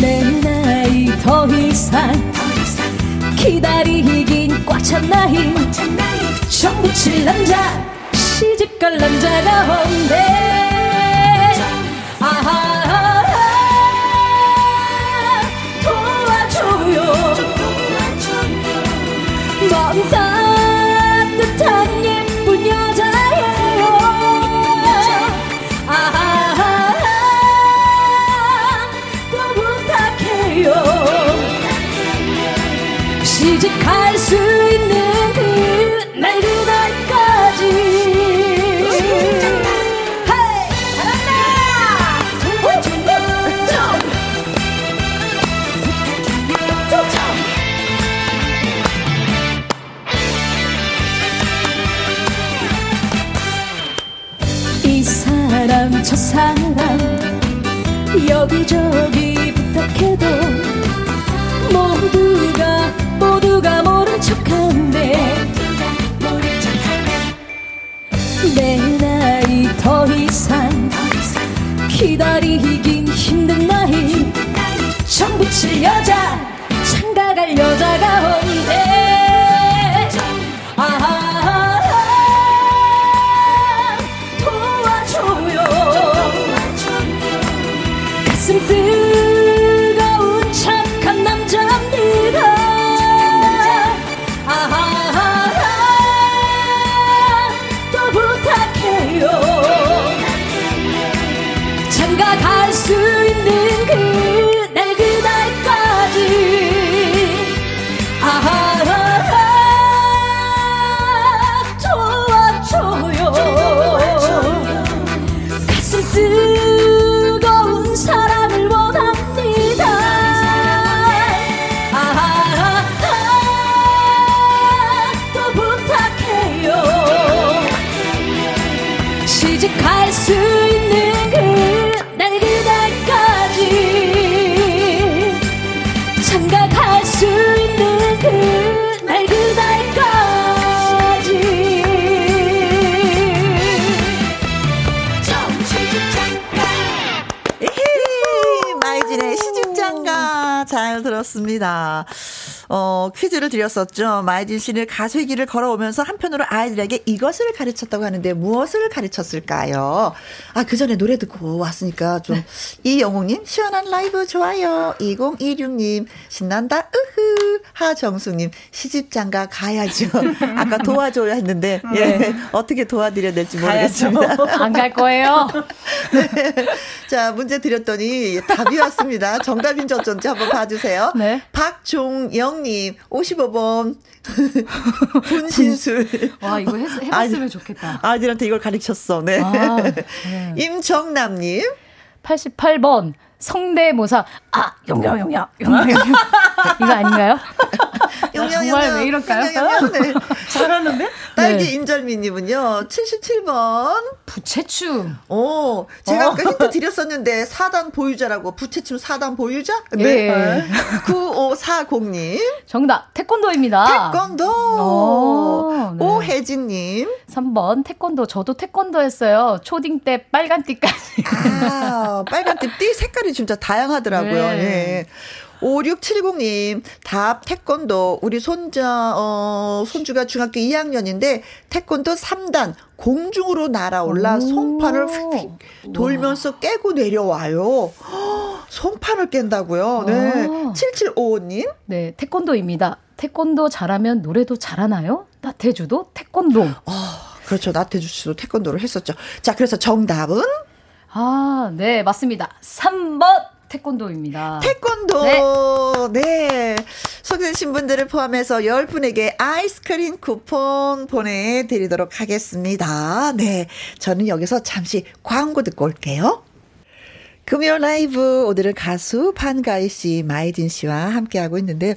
내 나이 더 이상 기다리긴 꽉 찬 나이. 정부 칠 남자 시집갈 남자가 온대 아하 사람 여기저기 부탁해도 모두가 모두가 모른 척한대. 내 나이 더 이상 기다리긴 힘든 나이. 정 붙일 여자 장가갈 여자가 잘 들었습니다. 어, 퀴즈를 드렸었죠. 마이진 씨는 가수의 길을 걸어오면서 한편으로 아이들에게 이것을 가르쳤다고 하는데 무엇을 가르쳤을까요? 아, 그 전에 노래 듣고 왔으니까 좀, 이영웅님, 시원한 라이브 좋아요. 2016님, 신난다, 으흐. 하정수님, 시집장가 가야죠. 아까 도와줘야 했는데, 예, 어떻게 도와드려야 될지 모르겠습니다. 안 갈 거예요. 자, 문제 드렸더니 답이 왔습니다. 정답인지 어쩐지 한번 봐주세요. 네. 박종영 님, 55번. 분신술. 와, 이거 해, 해봤으면 좋겠다. 아이들한테 이걸 가르쳤어. 네. 아, 네. 임정남님. 88번. 성대모사. 아, 용영, 용영, 용영, 용영. 이거 아닌가요? 정말 왜 이럴까요? 네. 잘하는데? 딸기 네. 임절미님은요, 77번. 부채춤. 오, 제가 어. 아까 힌트 드렸었는데, 4단 보유자라고, 부채춤 4단 보유자? 네. 예. 9540님. 정답. 태권도입니다. 태권도. 오, 네. 오혜진님. 3번. 태권도. 저도 태권도 했어요. 초딩 때 빨간 띠까지. 아, 빨간 띠, 띠 색깔이 진짜 다양하더라고요. 네. 예. 5670님, 답, 태권도. 우리 손자, 어, 손주가 중학교 2학년인데, 태권도 3단, 공중으로 날아올라 오. 송판을 휙휙 돌면서 깨고 내려와요. 허, 송판을 깬다고요. 네. 아. 7755님, 네. 태권도입니다. 태권도 잘하면 노래도 잘하나요? 나태주도 태권도. 그렇죠. 나태주 씨도 태권도를 했었죠. 자, 그래서 정답은? 아, 네. 맞습니다. 3번 태권도입니다. 태권도. 네. 네. 소개되신 분들을 포함해서 10분에게 아이스크림 쿠폰 보내드리도록 하겠습니다. 네. 저는 여기서 잠시 광고 듣고 올게요. 금요 라이브 오늘은 가수 판가희 씨, 마이진 씨와 함께하고 있는데요.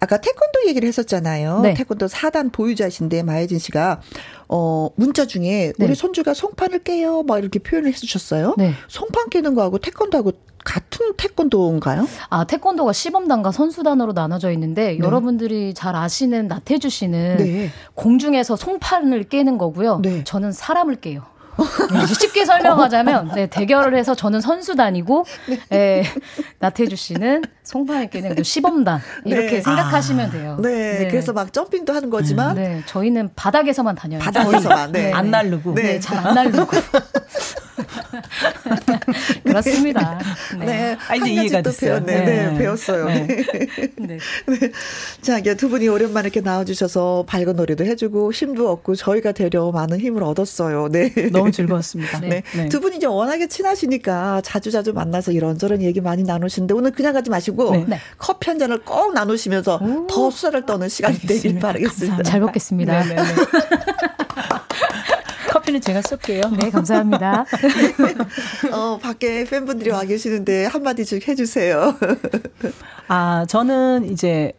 아까 태권도 얘기를 했었잖아요. 네. 태권도 4단 보유자신데 마이진 씨가 어 문자 중에 네. 우리 손주가 송판을 깨요 막 이렇게 표현을 해주셨어요. 네. 송판 깨는 거하고 태권도하고 같은 태권도인가요? 아, 태권도가 시범단과 선수단으로 나눠져 있는데 여러분들이 잘 아시는 나태주 씨는 네. 공중에서 송판을 깨는 거고요. 네. 저는 사람을 깨요. 네, 쉽게 설명하자면 네, 대결을 해서 저는 선수단이고 네, 나태주 씨는 깨는 그 시범단 이렇게 네. 생각하시면 돼요. 네, 그래서 막 점핑도 하는 거지만 네, 저희는 바닥에서만 다녀요. 바닥에서만 네. 안 날르고. 네. 네, 잘안 날르고. 그렇습니다. 네, 네. 아, 이제 한 이해가 됐어요. 배웠네. 네, 네. 배웠어요. 네. 네. 자, 이게 두 분이 오랜만에 이렇게 나와주셔서 밝은 노래도 해주고 힘도 얻고 저희가 되려 많은 힘을 얻었어요. 네. 너무 즐거웠습니다. 네. 네. 두 분이 이제 워낙에 친하시니까 자주자주 만나서 이런저런 얘기 많이 나누시는데 오늘 그냥 가지 마시고 네. 네. 커피 한 잔을 꼭 나누시면서 더 수다를 떠는 시간이 되길 알겠습니다. 바라겠습니다. 잘 먹겠습니다. 네, 네, 네. 커피는 제가 쏠게요. 네, 감사합니다. 어, 밖에 팬분들이 와 계시는데 한마디씩 해주세요. 아, 저는 이제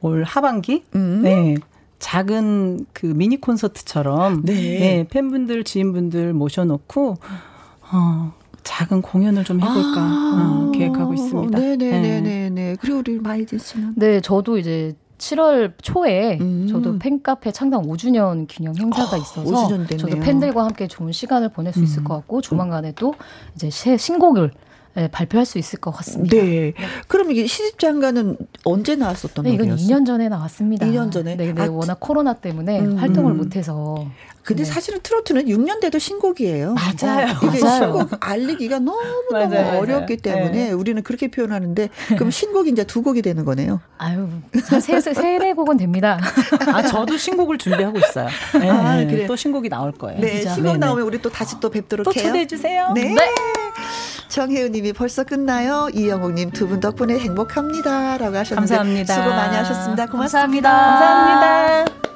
올 하반기 음. 네. 작은 그 미니 콘서트처럼 네. 네, 팬분들, 지인분들 모셔놓고 어, 작은 공연을 좀 해볼까 아, 어, 계획하고 있습니다. 네네네네. 네. 네. 그리고 우리 마이진 씨는? 네, 저도 이제 7월 초에 음. 저도 팬카페 창당 5주년 기념 행사가 아, 있어서 저도 팬들과 함께 좋은 시간을 보낼 수 있을 음. 것 같고 조만간에 또 이제 신곡을 네, 발표할 수 있을 것 같습니다. 네. 네. 그럼 이게 시집장가는 언제 나왔었던 네, 이건 2년 전에 나왔습니다. 2년 전에? 네, 네 아, 워낙 코로나 때문에 음, 활동을 음. 못해서. 근데 네. 사실은 트로트는 6년 돼도 신곡이에요. 맞아요. 이게 맞아요. 신곡 알리기가 너무 너무 맞아요, 어렵기 맞아요. 때문에 네. 우리는 그렇게 표현하는데 그럼 신곡이 이제 두 곡이 되는 거네요. 아유, 세, 세, 세 곡은 됩니다. 아, 저도 신곡을 준비하고 있어요. 네, 아, 그래. 또 신곡이 나올 거예요. 네, 진짜. 신곡 나오면 우리 또 다시 또 뵙도록 또 해요. 초대해 주세요. 네. 네. 정혜우님이 벌써 끝나요. 이영옥님 두 분 덕분에 행복합니다라고 하셨는데 감사합니다. 수고 많이 하셨습니다. 고맙습니다. 감사합니다. 감사합니다.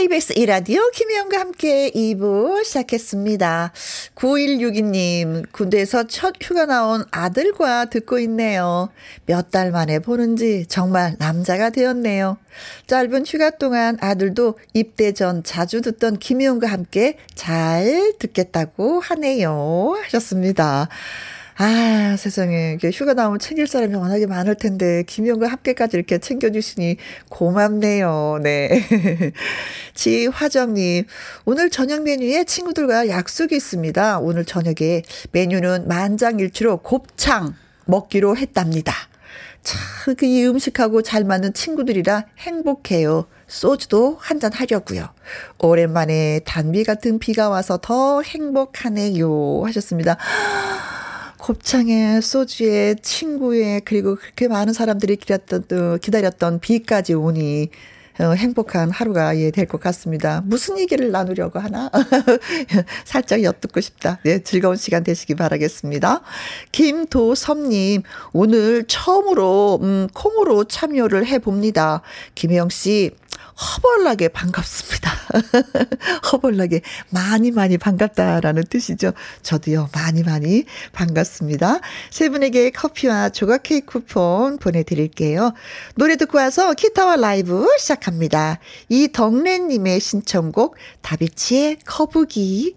KBS 이라디오 김혜영과 함께 2부 시작했습니다. 9162님, 군대에서 첫 휴가 나온 아들과 듣고 있네요. 몇 달 만에 보는지 정말 남자가 되었네요. 짧은 휴가 동안 아들도 입대 전 자주 듣던 김혜영과 함께 잘 듣겠다고 하네요. 하셨습니다. 아, 세상에. 휴가 나오면 챙길 사람이 워낙에 많을 텐데, 김영과 함께까지 이렇게 챙겨주시니 고맙네요. 네. 지화정님, 오늘 저녁 메뉴에 친구들과 약속이 있습니다. 오늘 저녁에 메뉴는 만장일치로 곱창 먹기로 했답니다. 참, 그이 음식하고 잘 맞는 친구들이라 행복해요. 소주도 한잔 하려고요. 오랜만에 단비 같은 비가 와서 더 행복하네요. 하셨습니다. 곱창에 소주에 친구에 그리고 그렇게 많은 사람들이 기다렸던 기다렸던 비까지 오니 어, 행복한 하루가 예, 될 것 같습니다. 무슨 얘기를 나누려고 하나? 살짝 엿듣고 싶다. 네, 즐거운 시간 되시기 바라겠습니다. 김도섭님, 오늘 처음으로, 음, 콩으로 참여를 해봅니다. 김혜영 씨, 허벌나게 반갑습니다. 허벌나게 많이 많이 반갑다라는 뜻이죠. 저도요, 많이 많이 반갑습니다. 세 분에게 커피와 조각 케이크 쿠폰 보내드릴게요. 노래 듣고 와서 기타와 라이브 시작합니다. 이덕래님의 신청곡, 다비치의 거북이.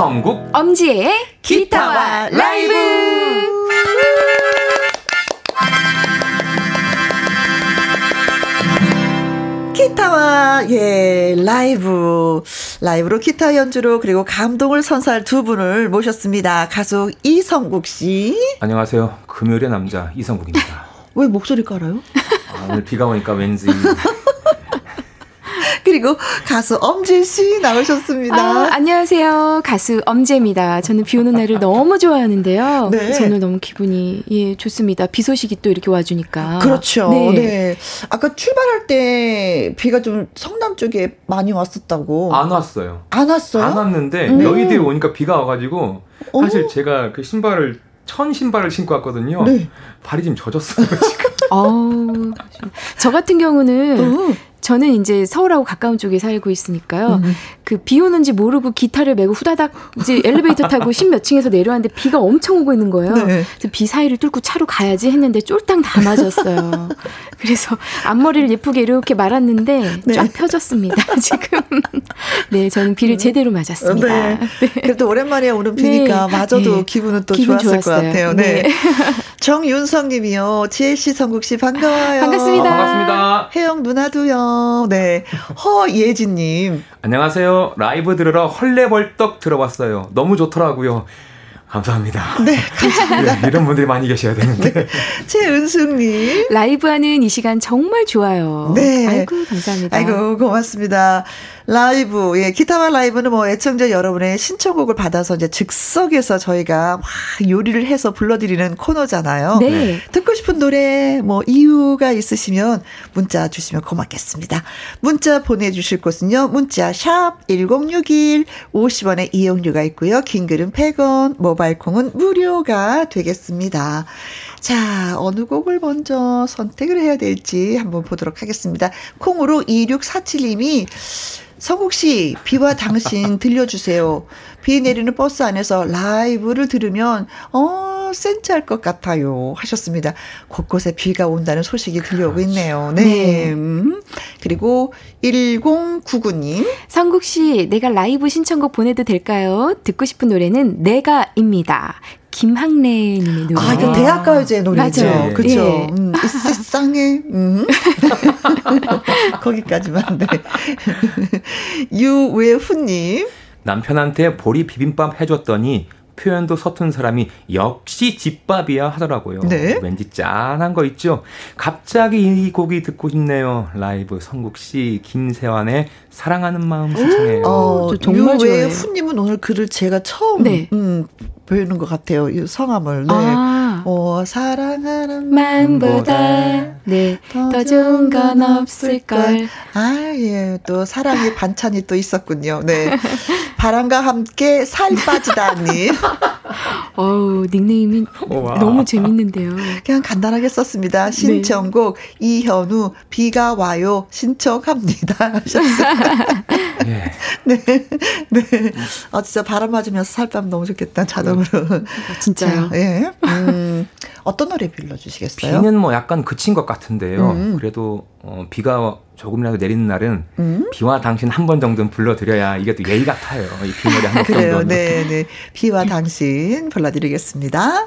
이성국 엄지의 기타와 라이브 기타와 예 라이브 라이브로 기타 연주로 그리고 감동을 선사할 두 분을 모셨습니다. 가수 이성국 씨. 안녕하세요. 금요일의 남자 이성국입니다. 왜 목소리 깔아요? 아, 오늘 비가 오니까 왠지 그리고 가수 엄재 씨 나오셨습니다. 아, 안녕하세요. 가수 엄재입니다. 저는 비 오는 날을 너무 좋아하는데요. 네. 오늘 너무 기분이 예, 좋습니다. 비 소식이 또 이렇게 와주니까. 그렇죠. 네. 네. 아까 출발할 때 비가 좀 성남 쪽에 많이 왔었다고. 안 왔어요. 안 왔어요? 안 왔는데 음. 여의도에 오니까 비가 와가지고 사실 오. 제가 그 신발을 천 신발을 신고 왔거든요. 네. 발이 좀 젖었어요 지금. 어우, 저 같은 경우는 어. 저는 이제 서울하고 가까운 쪽에 살고 있으니까요. 음. 그비 오는지 모르고 기타를 메고 후다닥 이제 엘리베이터 타고 십몇 층에서 내려왔는데 비가 엄청 오고 있는 거예요. 네. 그래서 비 사이를 뚫고 차로 가야지 했는데 쫄딱 다 맞았어요. 그래서 앞머리를 예쁘게 이렇게 말았는데 네. 쫙 펴졌습니다. 지금. 네, 저는 비를 음. 제대로 맞았습니다. 네. 네. 그래도 오랜만에 오는 비니까 네. 맞아도 네. 기분은 또 기분 좋았을 좋았어요. 것 같아요. 네. 네. 정윤성 님이요. 지혜 씨, 성국 씨 반가워요. 반갑습니다. 아, 반갑습니다. 혜영 누나도요. 네. 허예진 님. 안녕하세요. 라이브 들으러 헐레벌떡 들어봤어요. 너무 좋더라고요. 감사합니다. 네, 감사합니다. 네, 이런 분들이 많이 계셔야 되는데. 네. 최은숙님. 라이브 하는 이 시간 정말 좋아요. 네. 아이고, 감사합니다. 아이고, 고맙습니다. 라이브, 예, 기타와 라이브는 뭐 애청자 여러분의 신청곡을 받아서 이제 즉석에서 저희가 막 요리를 해서 불러드리는 코너잖아요. 네. 듣고 싶은 노래, 뭐 이유가 있으시면 문자 주시면 고맙겠습니다. 문자 보내주실 곳은요, 문자 샵 1061, 50원의 이용료가 있고요. 긴 글은 100원, 모바일 콩은 무료가 되겠습니다. 자, 어느 곡을 먼저 선택을 해야 될지 한번 보도록 하겠습니다. 콩으로 2647님이 성국 씨, 비와 당신 들려주세요. 비 내리는 버스 안에서 라이브를 들으면, 어, 센치할 것 같아요. 하셨습니다. 곳곳에 비가 온다는 소식이 들려오고 그렇죠. 있네요. 네. 네. 음. 그리고 1099님. 성국 씨, 내가 라이브 신청곡 보내도 될까요? 듣고 싶은 노래는 내가입니다. 김학래님의 노래. 아, 이거 대학가요제 노래죠. 맞아요. 그죠. 예. 음, 세상에. 음. 거기까지만. 네. 유외훈님. 남편한테 보리 비빔밥 해줬더니 표현도 서툰 사람이 역시 집밥이야 하더라고요. 네. 왠지 짠한 거 있죠? 갑자기 이 곡이 듣고 싶네요. 라이브 성국 씨, 김세환의 사랑하는 마음 신청해요. 어, 정말 좋아요. 후님은 오늘 글을 제가 처음 네. 음, 배우는 것 같아요. 이 성함을. 네. 아. 어, 사랑하는 마음보다 네, 더 좋은 건 없을걸. 아, 예. 또 사랑의 반찬이 또 있었군요. 네. 바람과 함께 살 빠지다님. 어우, 닉네임이 오, 너무 재밌는데요. 그냥 간단하게 썼습니다. 네. 신청곡 네. 이현우 비가 와요 신청합니다. 하셨어요. 예. 네. 네. 아, 진짜 바람 맞으면서 살빠면 너무 좋겠다. 자동으로. 진짜요? 자, 예. 음, 어떤 노래 불러주시겠어요? 비는 뭐 약간 그친 것 같은데요. 음. 그래도 어, 비가 조금이라도 내리는 날은 음? 비와 당신 한 번 정도는 불러드려야 이게 또 예의 같아요. 이 비머리 한번 정도는. 네, 네. 비와 당신 불러드리겠습니다.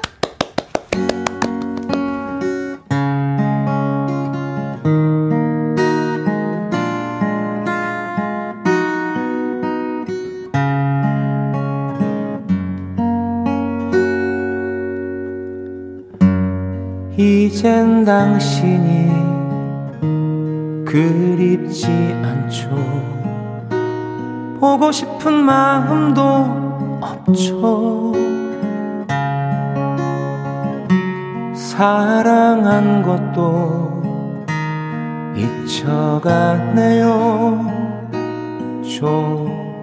이젠 당신이 그립지 않죠. 보고 싶은 마음도 없죠. 사랑한 것도 잊혀가네요.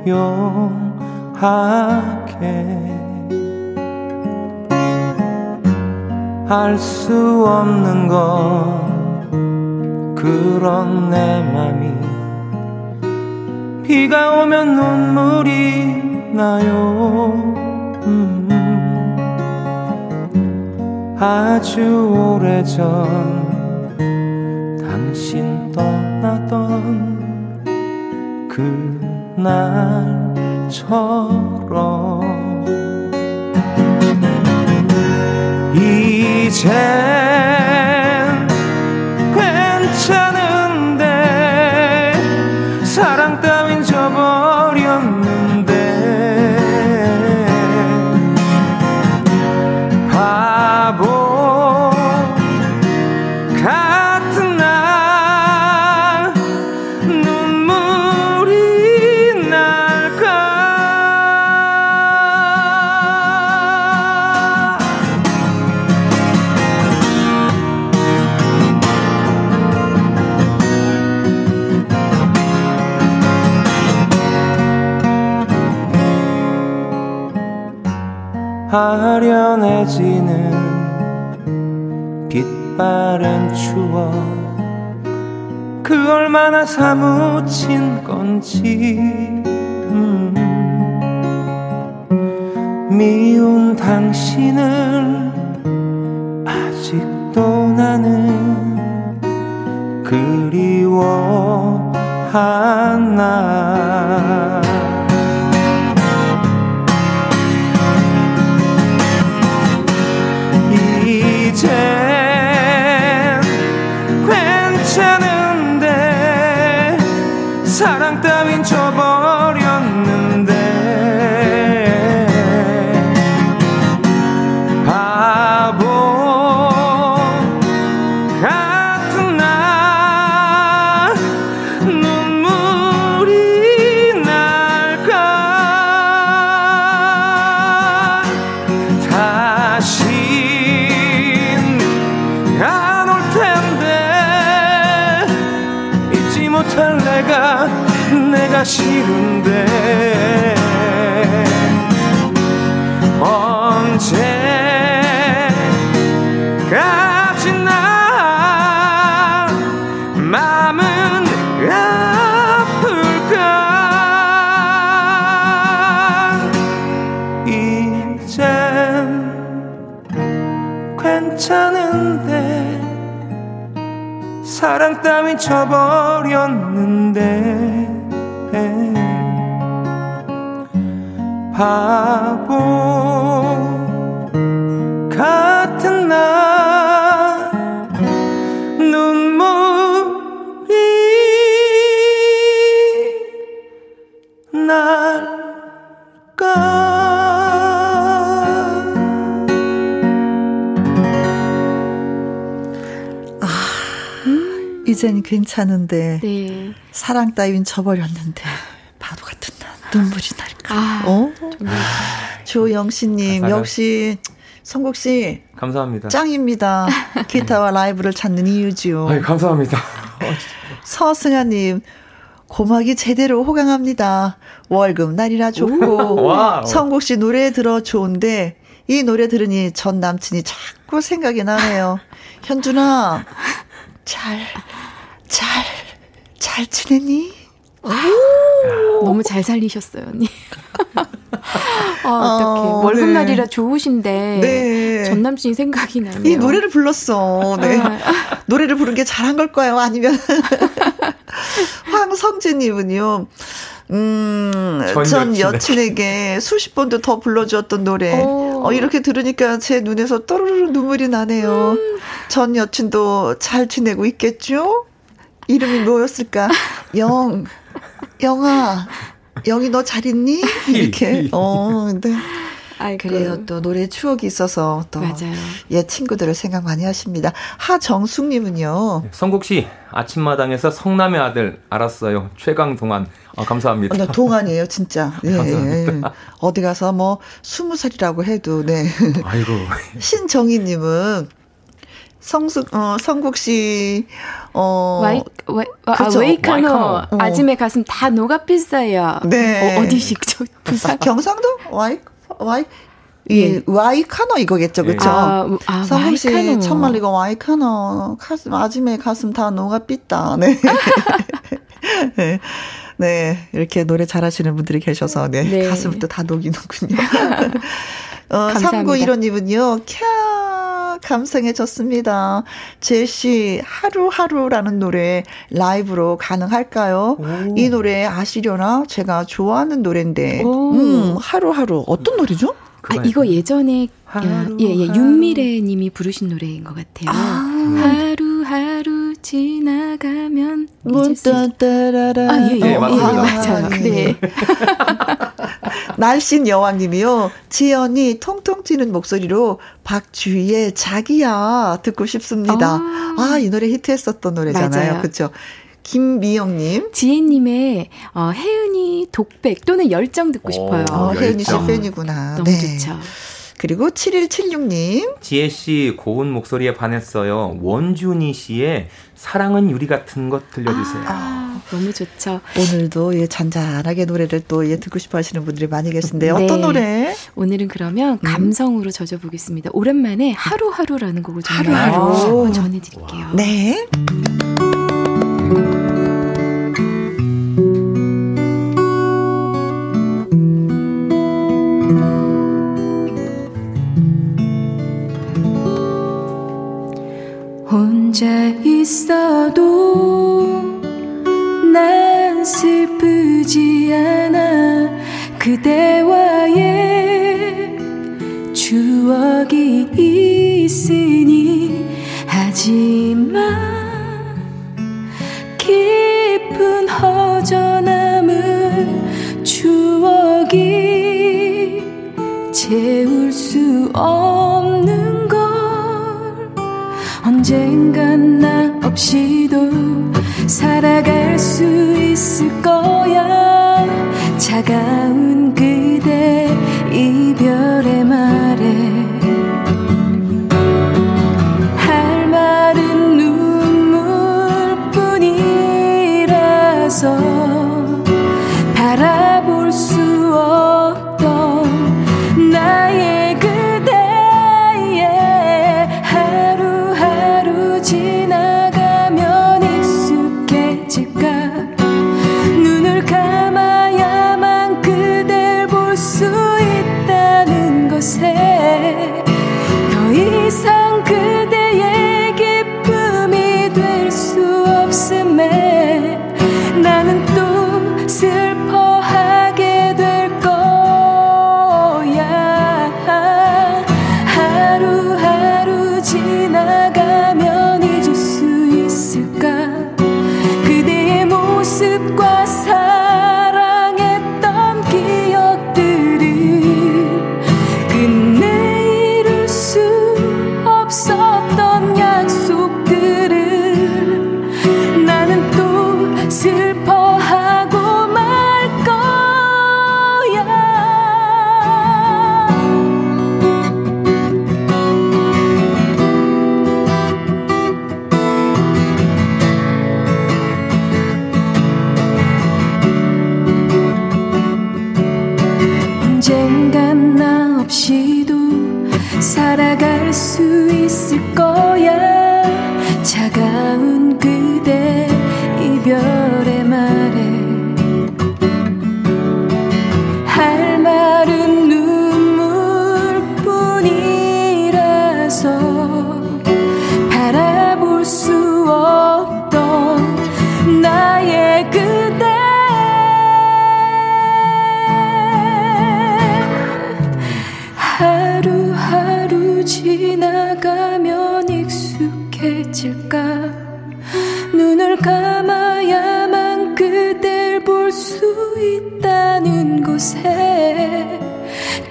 조용하게 알 수 없는 건 그런 내 맘이 비가 오면 눈물이 나요. 음. 아주 오래전 당신 떠나던 그날처럼 이 얼마나 사무친 건지 음. 미운 당신을 아직도 나는 그리워하나 사랑 따윈 쳐버렸는데. 바보 괜찮은데 네. 사랑 따윈 저버렸는데 바보 같은 나 눈물이 날까. 아, 어? 조영신님 가사가- 역시 성국 씨 감사합니다. 짱입니다. 기타와 라이브를 찾는 이유지요. 아이, 감사합니다. 서승아님 고막이 제대로 호강합니다. 월급 날이라 좋고. 성국 씨 노래 들어 좋은데 이 노래 들으니 전 남친이 자꾸 생각이 나네요. 현준아 잘 잘, 잘 지냈니? 너무 잘 살리셨어요, 언니. 아, 어떡해. 어, 월급날이라 네. 좋으신데 네. 전 남친이 생각이 나네요. 이 노래를 불렀어. 네. 아. 노래를 부른 게 잘한 걸까요? 아니면 황성진님은요. 음, 전 전 여친에게. 수십 번도 더 불러주었던 노래. 오. 어, 이렇게 들으니까 제 눈에서 또르르 눈물이 나네요. 전 여친도 잘 지내고 있겠죠? 이름이 뭐였을까? 영, 영아, 영이 너 잘 있니? 이렇게. 어, 근데. 아이고. 그래요. 또 노래 추억이 있어서 또. 맞아요. 옛 친구들을 생각 많이 하십니다. 하정숙님은요. 성국 씨 아침마당에서 성남의 아들 알았어요. 최강 동안 아, 감사합니다. 어, 나 동안이에요, 진짜. 네. 감사합니다. 어디 가서 뭐 스무 살이라고 해도 네. 아이고 신정희님은 성숙, 어, 성국 씨, 어. 와이, 와이, 아, 그렇죠. 아, 웨이카노. 어. 아침에 가슴 다 녹아pis어요. 네. 어, 디시 저, 부산. 경상도? 와이, 와이, 이 예. 와이카노 이거겠죠, 그렇죠? 아, 아, 성국 씨 천말 이거 와이카노 가슴 아침에 가슴 다 녹아pis다. 네. 네. 네, 이렇게 노래 잘하시는 분들이 계셔서, 네, 네. 가슴부터 다 녹이는군요. 어, 3915님은요, 캬, 감성해졌습니다. 제시, 하루하루라는 노래 라이브로 가능할까요? 오. 이 노래 아시려나? 제가 좋아하는 노래인데, 오. 음, 하루하루. 어떤 노래죠? 아, 이거 예전에 하루, 예, 예, 윤미래 님이 부르신 노래인 것 같아요. 아, 하루하루 지나가면 문따따라라. 아, 예, 예, 네, 맞습니다. 예, 맞아요. 네. 네. 날씬 여왕님이요. 지연이 통통 튀는 목소리로 박주희의 자기야 듣고 싶습니다. 아, 아이 노래 히트했었던 노래잖아요. 그렇죠. 김미영님. 지혜님의 어, 혜은이 독백 또는 열정 듣고 싶어요. 어, 혜은이 씨 팬이구나. 너무 네. 좋죠. 그리고 7176님. 지혜 씨 고운 목소리에 반했어요. 원준이 씨의 사랑은 유리 같은 것 들려주세요. 아, 너무 좋죠. 오늘도 예, 잔잔하게 노래를 또 예, 듣고 싶어 하시는 분들이 많이 계신데 네. 어떤 노래? 오늘은 그러면 음. 감성으로 음. 젖어보겠습니다. 오랜만에 하루하루라는 곡을 좀 하루하루 전해드릴게요. 와. 네. 혼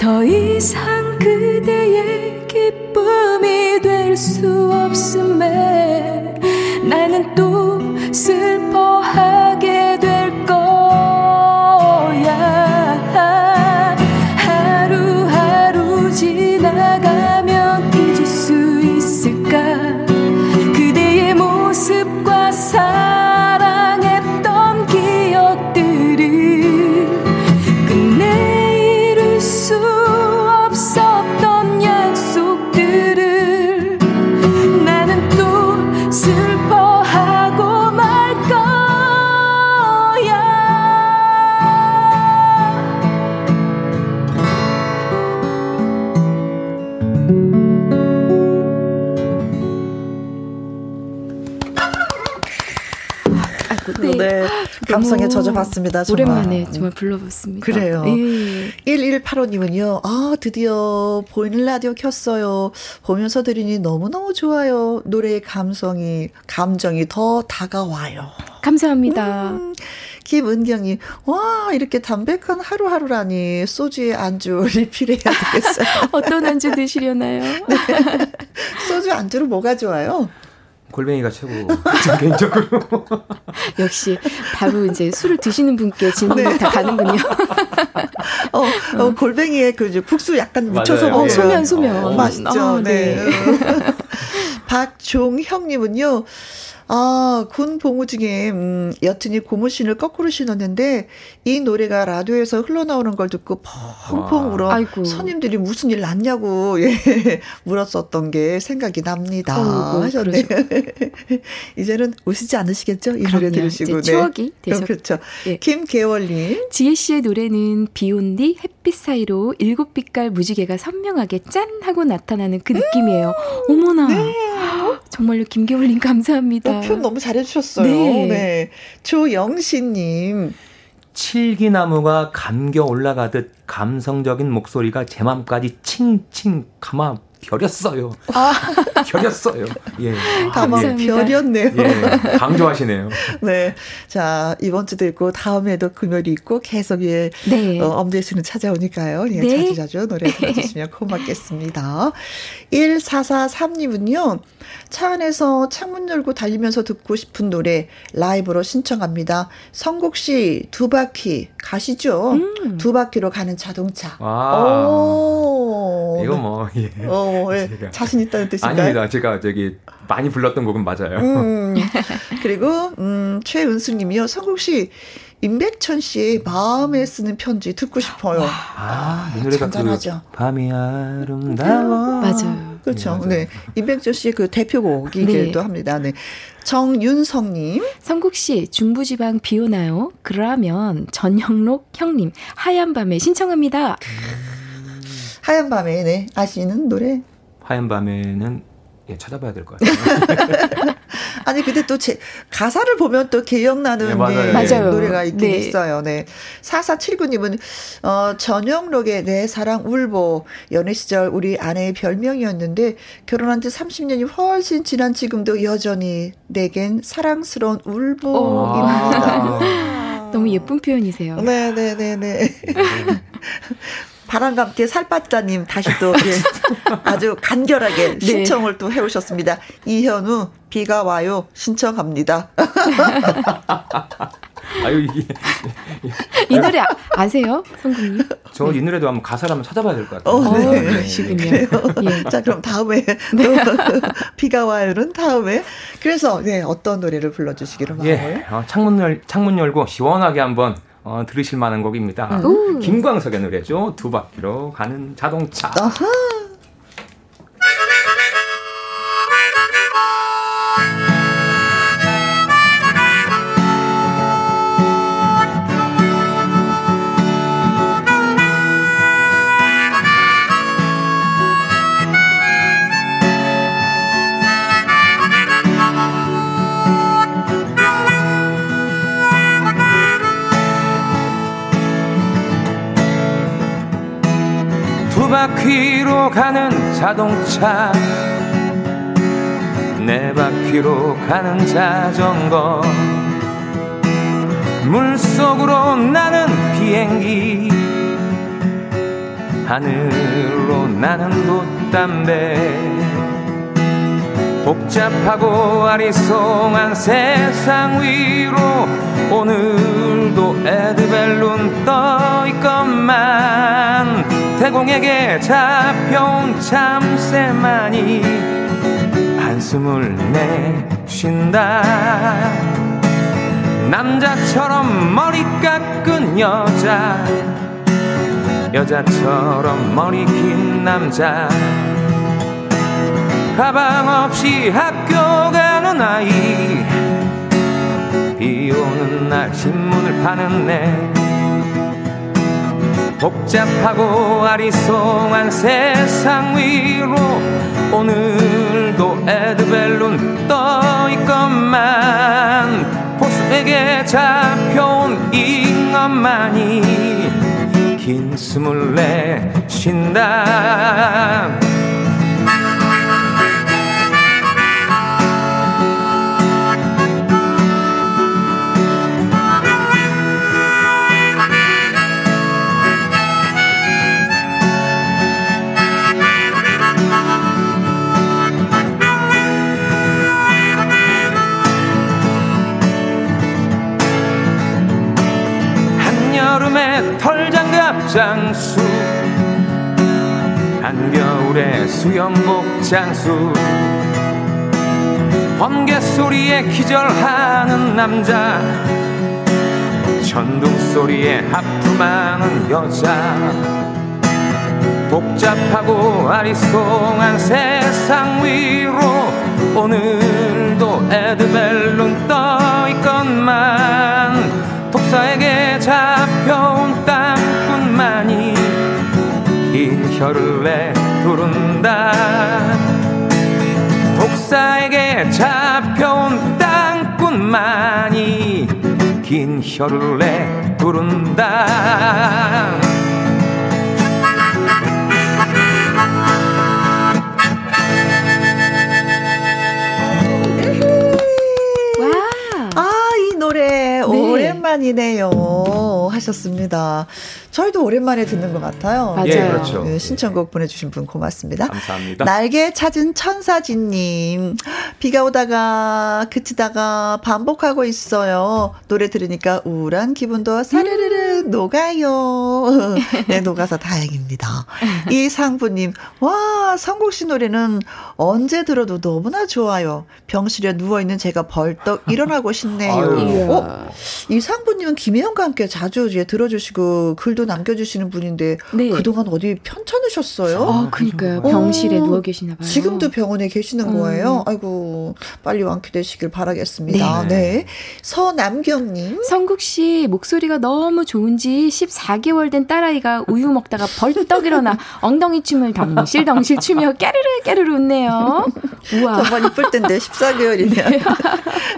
더 이상 그대의 감성에 젖어봤습니다. 정말. 오랜만에 정말 불러봤습니다. 그래요. 예. 1185님은요, 아, 드디어 보이는 라디오 켰어요. 보면서 들으니 너무너무 좋아요. 노래의 감성이, 감정이 더 다가와요. 감사합니다. 음, 김은경이, 와, 이렇게 담백한 하루하루라니, 소주에 안주 리필해야 되겠어요. 어떤 안주 드시려나요? 네. 소주 안주로 뭐가 좋아요? 골뱅이가 최고. 개인적으로. 역시 바로 이제 술을 드시는 분께 질문이 네. 다 가는군요. 어, 어, 골뱅이에 그 국수 약간 묻혀서 먹으면 어, 소면 소면 어, 맛있죠. 아, 네. 네. 박종형님은요. 아, 군 복무 중에, 음, 여튼이 고무신을 거꾸로 신었는데, 이 노래가 라디오에서 흘러나오는 걸 듣고 펑펑 울어. 아이고. 손님들이 무슨 일 났냐고, 예, 물었었던 게 생각이 납니다. 어 하셨네. 이제는 우시지 않으시겠죠? 이 노래 들으시고. 네. 추억이 되셨 그렇죠. 예. 김계월님. 지혜 씨의 노래는 비 온 뒤 햇빛 사이로 일곱 빛깔 무지개가 선명하게 짠! 하고 나타나는 그 느낌이에요. 어머나. 네. 정말로 김계월님 감사합니다. 어, 표현 너무 잘해주셨어요. 네. 네. 조영신님. 칠기나무가 감겨 올라가듯 감성적인 목소리가 제 맘까지 칭칭 감아 별였어요. 아. 별였어요. 예. 가만 별이었네요. 예. 강조하시네요. 네. 자, 이번 주도 있고, 다음에도 금요일이 있고, 계속 예, 네. 어, 엄대 씨는 찾아오니까요. 예, 네. 자주 자주 노래 들어 주시면 고맙겠습니다. 1443님은요, 차 안에서 창문 열고 달리면서 듣고 싶은 노래 라이브로 신청합니다. 성국 씨, 두 바퀴 가시죠. 음. 두 바퀴로 가는 자동차. 아. 오. 이거 뭐, 예. 어, 어, 예. 자신 있다는 뜻인가요? 아닙니다. 제가 저기 많이 불렀던 곡은 맞아요. 음, 그리고 음, 최은수님이요. 성국 씨 임백천 씨의 마음에 쓰는 편지 듣고 싶어요. 아, 이 노래가 잔잔하죠. 그 밤이 아름다워. 맞아요. 그렇죠. 네, 네. 임백천 씨의 그 대표곡이기도 네. 합니다. 네. 정윤성님. 성국 씨, 중부지방 비 오나요? 그러면 전형록 형님, 하얀 밤에 신청합니다. 하얀 밤에 네 아시는 노래? 하얀 밤에는 예, 찾아봐야 될 것 같아요. 아니 근데 또 제, 가사를 보면 또 기억나는 네, 맞아요. 맞아요. 노래가 있긴 네. 있어요. 네. 4479님은 어, 전영록의 내 사랑 울보 연애 시절 우리 아내의 별명이었는데 결혼한 지 30년이 훨씬 지난 지금도 여전히 내겐 사랑스러운 울보입니다. 아. 너무 예쁜 표현이세요. 네네네네. 네. 바람과 함께 살빠짜님 다시 또 예, 아주 간결하게 네. 신청을 네. 또 해오셨습니다. 이현우 비가 와요 신청합니다. 아유 이게 이 노래 아, 아세요, 성국님? 저 이 노래도 한번 가사를 한번 찾아봐야 될 것 같아요. 어, 네. 네. 그러시군요. 예. 자 그럼 다음에 네. 비가 와요는 다음에 그래서 네 어떤 노래를 불러주시기로 마음을? 예, 어, 창문 열 창문 열고 시원하게 한번 어, 들으실 만한 곡입니다. 음. 김광석의 노래죠. 두 바퀴로 가는 자동차. 아하. 가는 자동차. 네 바퀴로 가는 자전거. 물속으로 나는 비행기. 하늘로 나는 돛담배 복잡하고 아리송한 세상 위로 오늘도 에드벨룬 떠 있건만 대공에게 잡혀온 참새만이 한숨을 내쉰다. 남자처럼 머리 깎은 여자 여자처럼 머리 긴 남자 가방 없이 학교 가는 아이. 비 오는 날 신문을 파는 내 복잡하고 아리송한 세상 위로 오늘도 에드벨룬 떠있건만 독사에게 잡혀온 잉어만이 긴 숨을 내쉰다 털장갑 장수. 한겨울에 수영복 장수. 번개 소리에 기절하는 남자. 천둥 소리에 하품하는 여자. 복잡하고 아리송한 세상 위로 오늘도 에드벨룬 떠있건만 독사에게 잡 혀온 땅꾼만이 긴 혀를 내두른다. 독사에게 잡혀온 땅꾼만이 긴 혀를 내두른다 오랜만이네요. 하셨습니다. 저희도 오랜만에 듣는 것 같아요. 맞아요. 예, 그렇죠. 네, 신청곡 보내주신 분 고맙습니다. 감사합니다. 날개 찾은 천사진님. 비가 오다가 그치다가 반복하고 있어요. 노래 들으니까 우울한 기분도 사르르르 음. 녹아요. 네, 녹아서 다행입니다. 이상부님, 와, 성국 씨 노래는 언제 들어도 너무나 좋아요. 병실에 누워있는 제가 벌떡 일어나고 싶네요. 어? 이상부님은 김혜영과 함께 자주 이제 들어주시고 글도 남겨주시는 분인데 네. 그동안 어디 편찮으셨어요? 아, 그니까요. 병실에 어, 누워 계시나 봐요. 지금도 병원에 계시는 음. 거예요? 아이고, 빨리 완쾌되시길 바라겠습니다. 네. 네. 서남경님. 성국 씨 목소리가 너무 좋은 지 14개월 된 딸아이가 우유 먹다가 벌떡 일어나 엉덩이 춤을 덩실덩실 추며 깨르르 깨르르 웃네요. 우와. 정말 이쁠 텐데 14개월이면.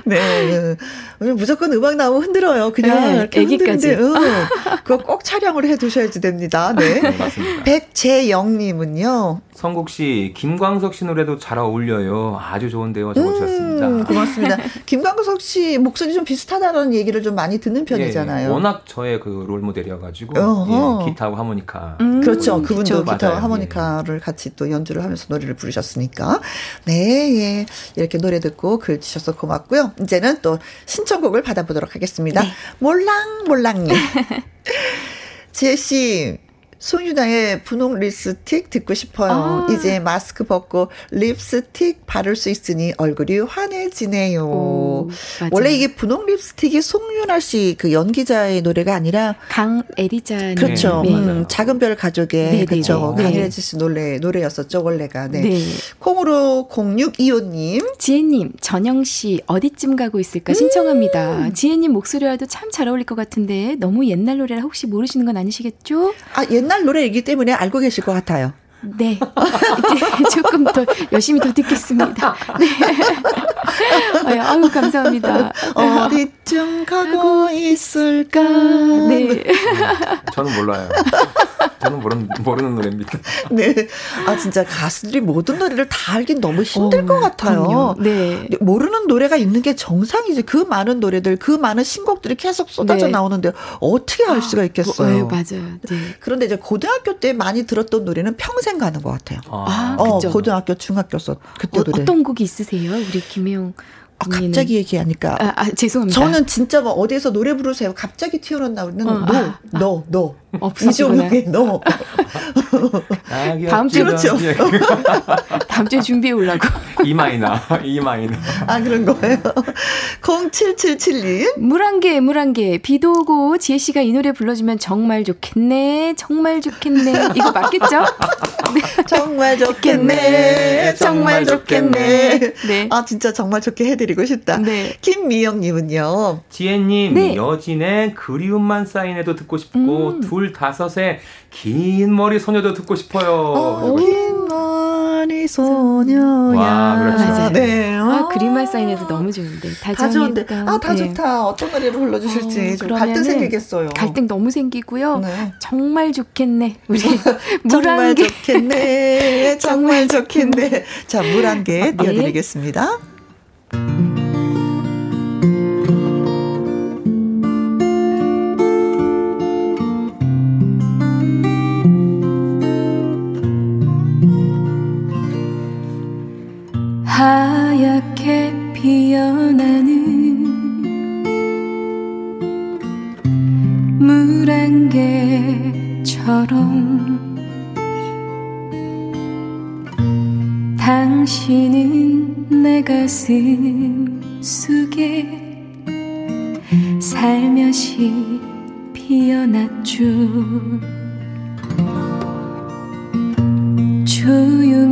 네. 네. 무조건 음악 나오면 흔들어요. 그냥 네, 이렇게 애기까지. 흔드는데, 응. 그거 꼭 촬영을 해 두셔야지 됩니다. 네. 네 맞습니다. 백재영 님은요. 성국 씨, 김광석 씨 노래도 잘 어울려요. 아주 좋은데요. 적어 주셨습니다. 음, 고맙습니다. 김광석 씨 목소리 좀 비슷하다는 얘기를 좀 많이 듣는 편이잖아요. 예, 워낙 저의 그 롤모델이어가지고 예, 기타하고 하모니카. 음, 그렇죠. 그분도 기타와 하모니카를 예. 같이 또 연주를 하면서 노래를 부르셨으니까. 네, 예. 이렇게 노래 듣고 글 주셔서 고맙고요. 이제는 또 신청곡을 받아보도록 하겠습니다. 네. 몰랑 몰랑님. 지혜 씨, 송유나의 분홍 립스틱 듣고 싶어요. 아. 이제 마스크 벗고 립스틱 바를 수 있으니 얼굴이 환해지네요. 오, 원래 이게 분홍 립스틱이 송유나 씨그 연기자의 노래가 아니라 강에리자 그렇죠. 네. 음, 작은 별 가족의 네, 네 그렇죠. 네. 강에리자 씨 노래 노래였었죠 원래가. 네. 네. 콩으로 0625님 지혜님 전영 씨 어디쯤 가고 있을까 신청합니다. 음. 지혜님 목소리와도 참 잘 어울릴 것 같은데 너무 옛날 노래라 혹시 모르시는 건 아니시겠죠? 아 옛날 옛날 노래이기 때문에 알고 계실 것 같아요. 네. 이제 조금 더 열심히 더 듣겠습니다. 네. 아유, 감사합니다. 어디쯤 가고 있을까? 네. 저는 몰라요. 저는 모르는, 모르는 노래입니다. 네. 아, 진짜 가수들이 모든 노래를 다 알긴 너무 힘들 어, 것 같아요. 그럼요. 네. 모르는 노래가 있는 게 정상이지. 그 많은 노래들, 그 많은 신곡들이 계속 쏟아져 네. 나오는데 어떻게 알 수가 있겠어요. 어, 맞아요. 네. 그런데 이제 고등학교 때 많이 들었던 노래는 평생 가는 것 같아요. 아, 어, 고등학교, 중학교서 그때 어. 어떤 곡이 있으세요? 우리 김혜영 아, 갑자기 얘기하니까. 아, 아, 죄송합니다. 저는 진짜 뭐 어디에서 노래 부르세요. 갑자기 튀어나오는 어, 너, 아, 너, 너. 이종욱의 너. 다음 주에 그렇죠. 다음 주에 준비해 오려고. 이 마이너, 이 마이너. 아 그런 거예요. 0777님. 물안개, 물안개. 비도 오고 지혜 씨가 이 노래 불러주면 정말 좋겠네, 정말 좋겠네. 이거 맞겠죠? 네. 정말 좋겠네, 정말 좋겠네. 네. 아 진짜 정말 좋게 해드리고 싶다. 네. 김미영님은요. 지혜님 네. 여진의 그리움만 쌓인해도 듣고 싶고 음. 둘 다섯의 긴 머리 소녀도 듣고 싶어요. 어, 긴 머리 소녀야. 와, 그렇죠. 네. 아, 그림말 사인에도 너무 좋은데. 다 좋은데. 아, 다 네. 좋다. 어떤 노래를 불러주실지. 어, 좀 갈등 생기겠어요. 갈등 너무 생기고요. 네. 정말 좋겠네. 우리 정말 좋겠네. 정말 좋겠네. 자, 물한개 띄워드리겠습니다. 하얗게 피어나는 물안개처럼 당신은 내 가슴 속에 살며시 피어났죠. 조용히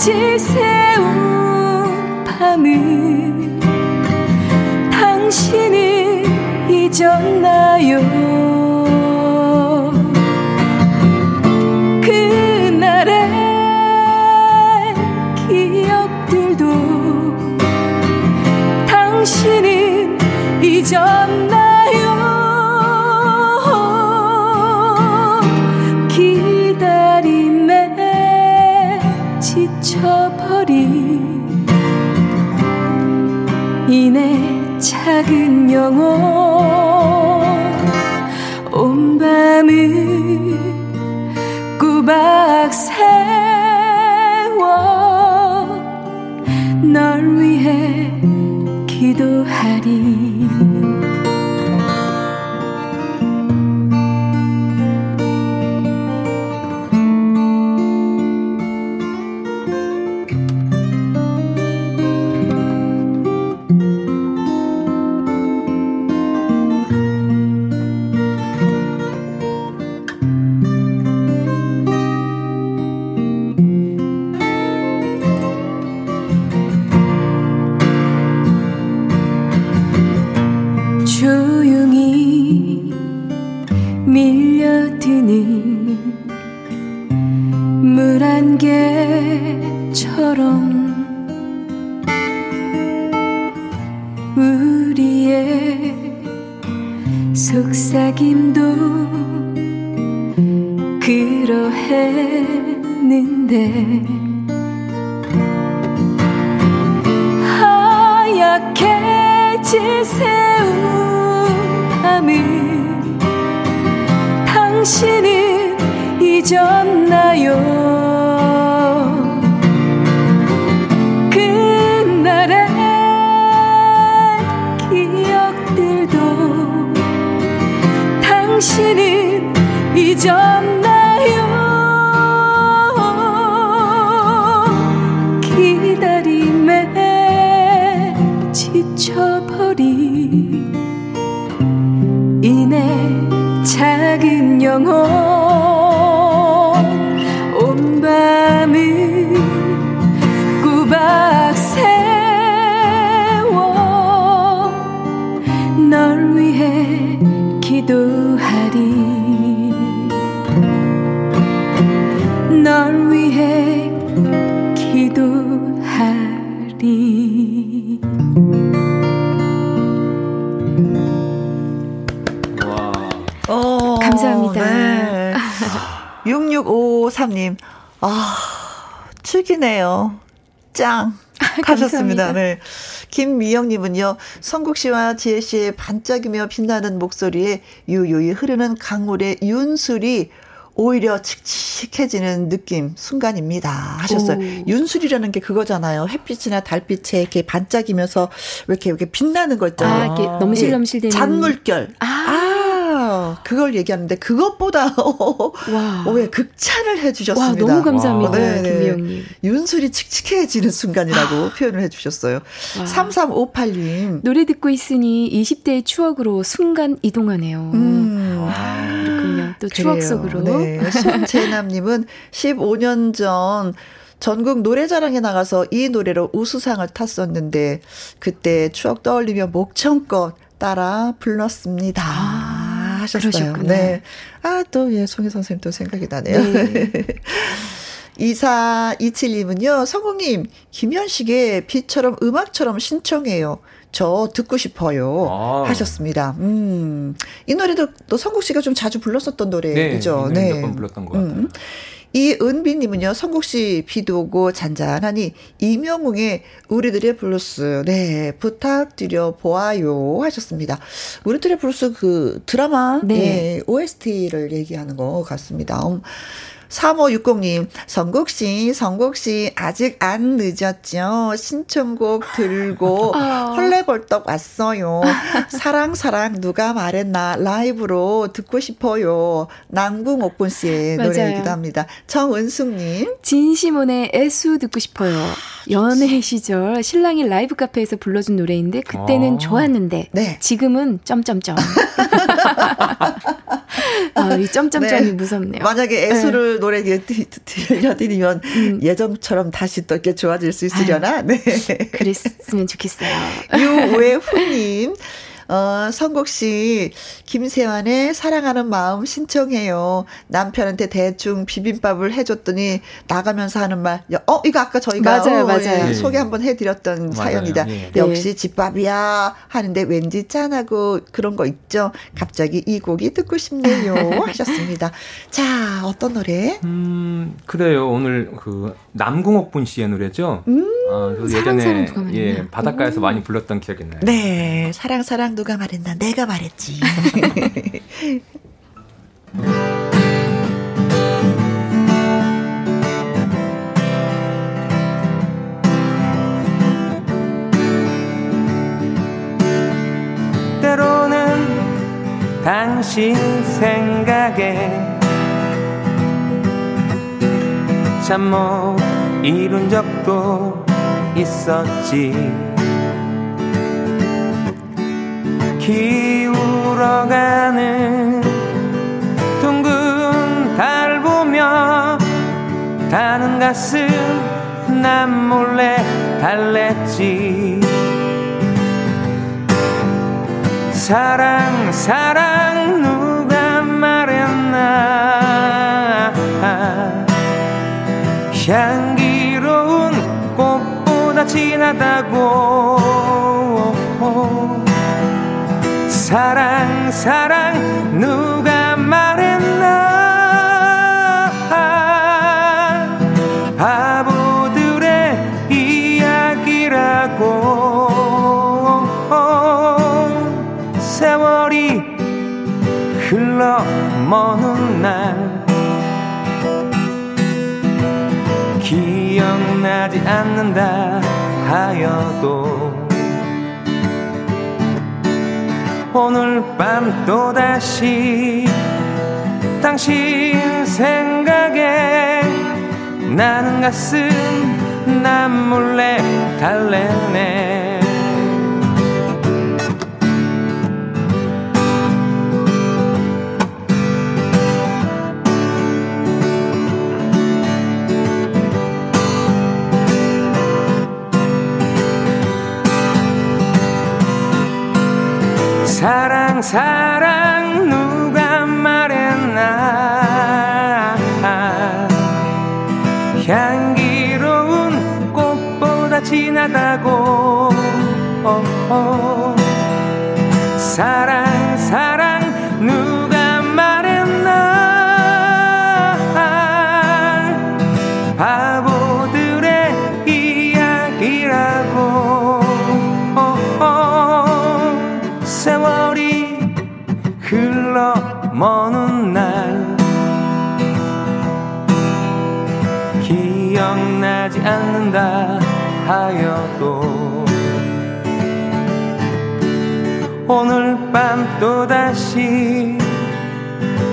하얗게 지새운 밤을 당신은 잊었나요? 영혼 잊었나요? 기다림에 지쳐버린 이내 작은 영혼 6653님, 아, 축이네요. 짱. 하셨습니다. 네. 김미영님은요, 성국 씨와 지혜 씨의 반짝이며 빛나는 목소리에 유유히 흐르는 강물의 윤술이 오히려 칙칙해지는 느낌 순간입니다 하셨어요. 오. 윤술이라는 게 그거잖아요. 햇빛이나 달빛에 이렇게 반짝이면서 이렇게 이렇게 빛나는 거 있잖아요. 아, 이렇게 넘실넘실 되는 잔물결. 아. 아 아, 그걸 얘기하는데 그것보다 와. 왜 극찬을 해주셨습니다. 와, 너무 감사합니다, 네, 네. 김미영님. 윤술이 칙칙해지는 순간이라고 아. 표현을 해주셨어요. 와. 3358님. 노래 듣고 있으니 20대의 추억으로 순간 이동하네요. 음. 아, 그렇군요. 또 추억. 속으로. 네. 손재남님은 15년 전 전국 노래자랑에 나가서 이 노래로 우수상을 탔었는데 그때 추억 떠올리며 목청껏 따라 불렀습니다. 아, 하셨어요. 그러셨구나. 네. 아, 또, 예, 송혜 선생님 또 생각이 나네요. 네. 2427님은요, 성공님, 김현식의 비처럼 음악처럼 신청해요. 저 듣고 싶어요. 아. 하셨습니다. 음. 이 노래도 또 성국 씨가 좀 자주 불렀었던 노래죠. 네. 네. 몇번 불렀던 것 같아요. 음. 이은비님은요, 성국 씨 비도 오고 잔잔하니 임영웅의 우리들의 블루스, 네, 부탁드려 보아요 하셨습니다. 우리들의 블루스 그 드라마, 네, 네 OST를 얘기하는 것 같습니다. 음. 3560님, 성국씨, 성국씨, 아직 안 늦었죠? 신청곡 들고 어. 헐레벌떡 왔어요. 사랑, 사랑, 누가 말했나? 라이브로 듣고 싶어요. 남궁 옥분 씨의 노래이기도 합니다. 정은숙님. 진시몬의 애수 듣고 싶어요. 연애 시절 신랑이 라이브 카페에서 불러준 노래인데 그때는 아. 좋았는데 네. 지금은 점점점. 아, 이 점점점이 네. 무섭네요. 만약에 애수를 네. 노래 들려드리면 음. 예전처럼 다시 또 이렇게 좋아질 수 있으려나? 아유, 네. 그랬으면 좋겠어요. 유외후님. 어, 성국 씨, 김세환의 사랑하는 마음 신청해요. 남편한테 대충 비빔밥을 해줬더니 나가면서 하는 말, 어, 이거 아까 저희가 맞아요, 어, 맞아요. 예, 소개 한번 해드렸던 맞아요. 사연이다. 예. 역시 네. 집밥이야 하는데 왠지 짠하고 그런 거 있죠. 갑자기 이 곡이 듣고 싶네요. 하셨습니다. 자, 어떤 노래? 음, 그래요. 오늘 그 남궁옥분 씨의 노래죠. 음, 어, 예전에 사랑, 예, 바닷가에서 오. 많이 불렀던 기억이 나요. 네, 사랑 사랑 누가 말했나? 내가 말했지. 때로는 당신 생각에 참 못 이룬 적도 있었지. 기울어가는 둥근 달 보며 타는 가슴 난 몰래 달랬지. 사랑 사랑 누가 말했나 향기로운 꽃보다 진하다고. 사랑 사랑 누가 말했나? 바보들의 이야기라고. 세월이 흘러 먼날 않는다 하여도 오늘 밤 또다시 당신 생각에 나는 가슴 난 몰래 달래네 사랑 사랑 누가 말했나? 향기로운 꽃보다 진하다고. 어, 어. 사랑 사랑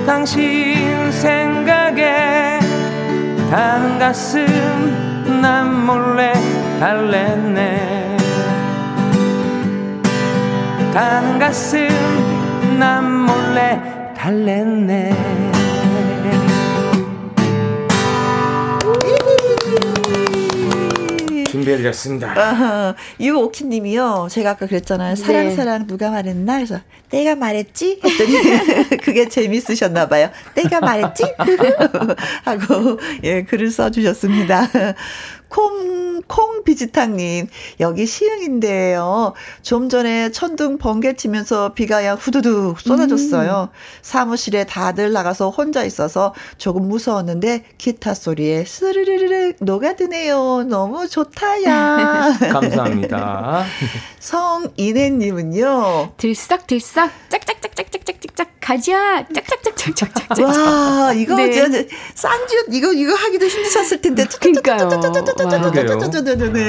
당신 생각에 타는 가슴 난 몰래 달랬네. 타는 가슴 난 몰래 달랬네 준비해드렸습니다. 유오키 님이요. 제가 아까 그랬잖아요. 사랑, 네. 사랑, 누가 말했나? 그래서, 내가 말했지? 했더니, 그게 재밌으셨나 봐요. 내가 말했지? 하고, 예, 글을 써주셨습니다. 콩, 콩 비지탕님, 여기 시흥인데요. 좀 전에 천둥 번개 치면서 비가 야 후두둑 쏟아졌어요. 음. 사무실에 다들 나가서 혼자 있어서 조금 무서웠는데 기타 소리에 스르르르 녹아드네요. 너무 좋다야. 감사합니다. 성인혜님은요. 들썩들썩 짝짝짝짝짝짝짝 가자 짝짝짝짝짝짝. 와 이거 네. 싼주 이거 이거 하기도 힘드셨을 텐데. 그러니까요.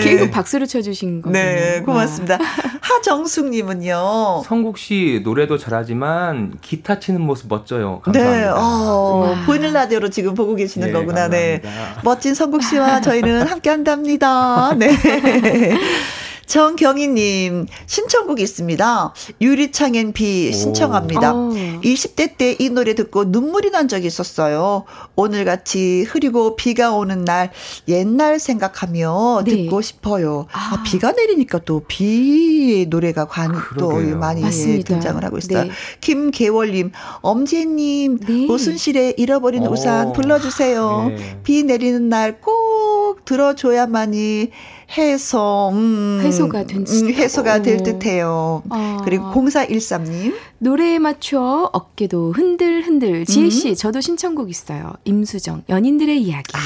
계속 박수를 쳐주신 거예요. 네, 고맙습니다. 하정숙님은요. 성국 씨 노래도 잘하지만 기타 치는 모습 멋져요. 감사합니다. 네, 어, 보이는 라디오로 지금 보고 계시는 네, 거구나. 네. 감사합니다. 네, 멋진 성국 씨와 저희는 함께한답니다. 네. 정경희님, 신청곡 있습니다. 유리창엔 비 신청합니다. 오. 20대 때 이 노래 듣고 눈물이 난 적이 있었어요. 오늘같이 흐리고 비가 오는 날 옛날 생각하며 네. 듣고 싶어요. 아. 아, 비가 내리니까 또 비의 노래가 관, 또 많이 맞습니다. 등장을 하고 있어요. 네. 김계월님, 엄지혜님, 네. 오순실의 잃어버린 오. 우산 불러주세요. 네. 비 내리는 날 꼭 들어줘야만이 해소, 음, 해소가 된 음, 해소가 될 듯해요. 어. 그리고 0413님. 노래에 맞춰 어깨도 흔들흔들. 지혜 씨, 음. 저도 신청곡 있어요. 임수정, 연인들의 이야기. 아,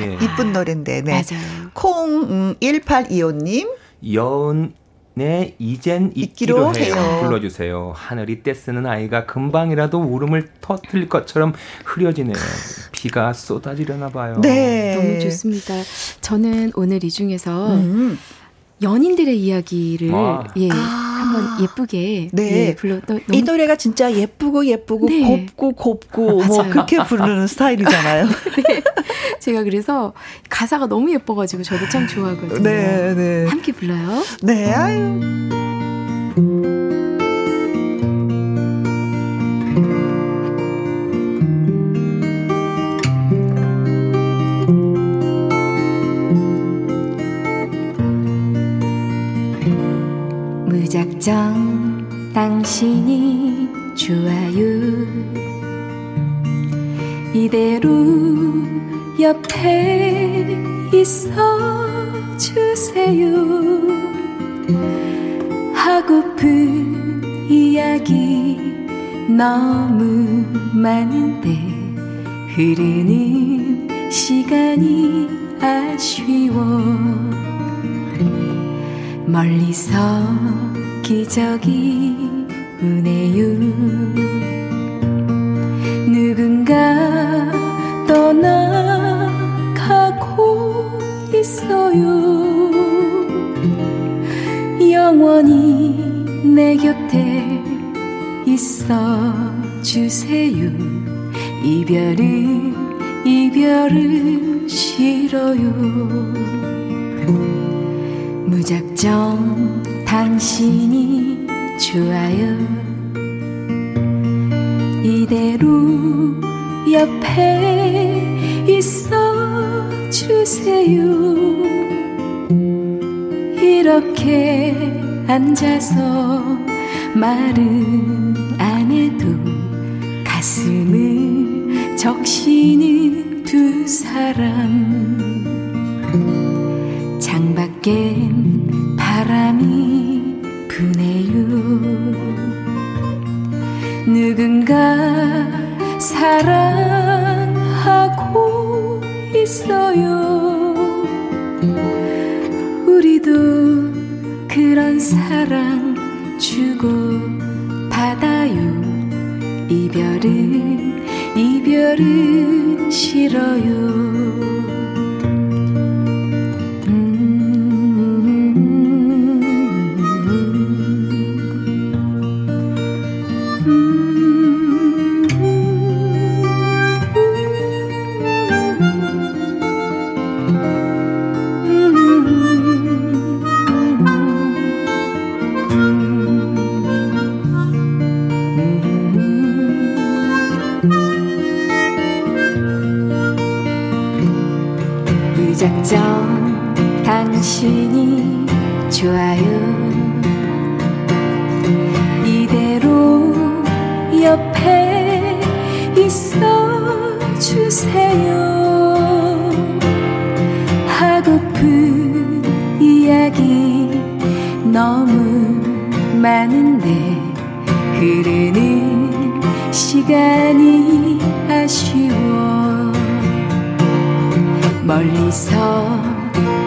예. 이쁜 노래인데, 네. 맞아요. 콩, 음, 1825님. 연, 네, 이젠 있기로, 있기로 해요. 해요. 불러주세요. 하늘이 떼쓰는 아이가 금방이라도 울음을 터뜨릴 것처럼 흐려지네요. 비가 쏟아지려나 봐요. 네. 너무 좋습니다. 저는 오늘 이 중에서 음. 연인들의 이야기를 와. 예 아. 한번 예쁘게 네. 예, 불러 또, 이 노래가 진짜 예쁘고 예쁘고 네. 곱고 곱고 뭐 그렇게 부르는 스타일이잖아요. 네. 제가 그래서 가사가 너무 예뻐가지고 저도 참 좋아하거든요. 네, 네. 함께 불러요. 네, 아유. 무작정 당신이 좋아요 이대로 옆에 있어 주세요. 하고픈 이야기 너무 많은데 흐르는 시간이 아쉬워. 멀리서 기적이 우네요 누군가 떠나가고 있어요. 영원히 내 곁에 있어 주세요. 이별은 이별은 싫어요. 무작정 당신이 좋아요. 이대로 옆에 있어 주세요. 이렇게 앉아서 말은 안 해도 가슴을 적시는 있어 주세요. 하고픈 이야기 너무 많은데 흐르는 시간이 아쉬워. 멀리서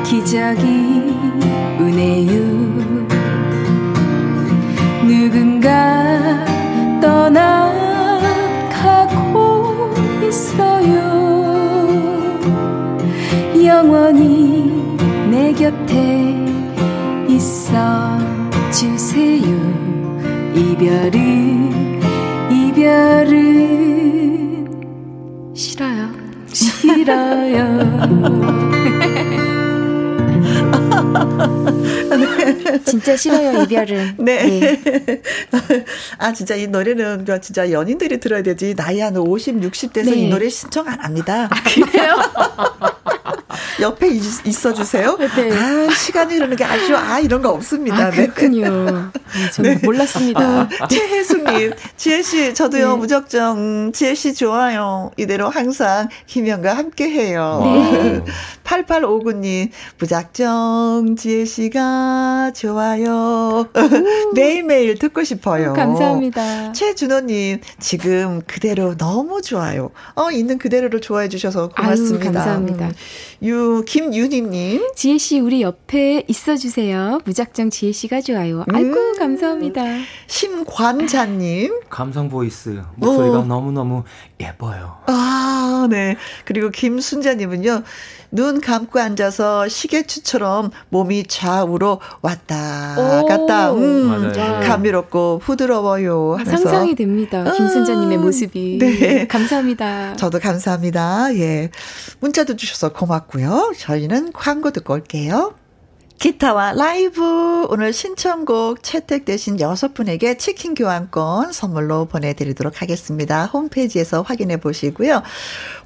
기적이 우네요 있어요. 영원히 내 곁에 있어 주세요. 이별은 이별은 싫어요. 싫어요 네. 진짜 싫어요 이별은. 네. 네. 아 진짜 이 노래는 진짜 연인들이 들어야 되지 나이 한 50, 60대에서 네. 이 노래 신청 안 합니다. 아, 그래요? 옆에 있어 주세요. 네. 아 시간이 흐르는 게 아쉬워. 아 이런 거 없습니다. 아, 그렇군요. 네. 네. 몰랐습니다. 아, 최혜숙님, 지혜 씨 저도요 네. 무적정 지혜 씨 좋아요. 이대로 항상 김현과 함께해요. 네. 8859님 무작정 지혜 씨가 좋아요. 매일매일 듣고 싶어요. 감사합니다. 최준호님 지금 그대로 너무 좋아요. 어 있는 그대로를 좋아해 주셔서 고맙습니다. 아유, 감사합니다. 음. 유 김윤희님 지혜 씨 우리 옆에 있어주세요. 무작정 지혜 씨가 좋아요. 아이고 음. 감사합니다. 심관자님 감성 보이스 목소리가 어. 너무 너무 예뻐요. 아 네. 그리고 김순자님은요. 눈 감고 앉아서 시계추처럼 몸이 좌우로 왔다 갔다. 음, 감미롭고 부드러워요. 하면서. 상상이 됩니다. 김순자님의 아, 모습이. 네. 감사합니다. 저도 감사합니다. 예. 문자도 주셔서 고맙고요. 저희는 광고 듣고 올게요. 기타와 라이브 오늘 신청곡 채택되신 여섯 분에게 치킨 교환권 선물로 보내드리도록 하겠습니다. 홈페이지에서 확인해 보시고요.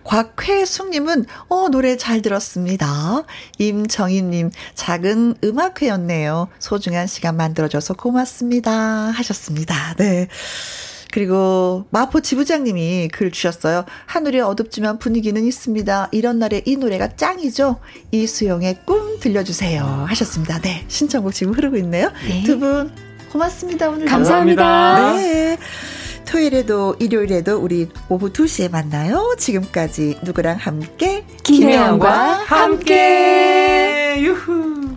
곽회숙님은 어 노래 잘 들었습니다. 임정희님 작은 음악회였네요. 소중한 시간 만들어줘서 고맙습니다 하셨습니다. 네. 그리고 마포 지부장님이 글 주셨어요. 하늘이 어둡지만 분위기는 있습니다. 이런 날에 이 노래가 짱이죠. 이수영의 꿈 들려주세요. 하셨습니다. 네. 신청곡 지금 흐르고 있네요. 네. 두분 고맙습니다. 오늘 감사합니다. 네. 토요일에도 일요일에도 우리 오후 2시에 만나요. 지금까지 누구랑 함께 김혜영과 함께. 함께. 유후.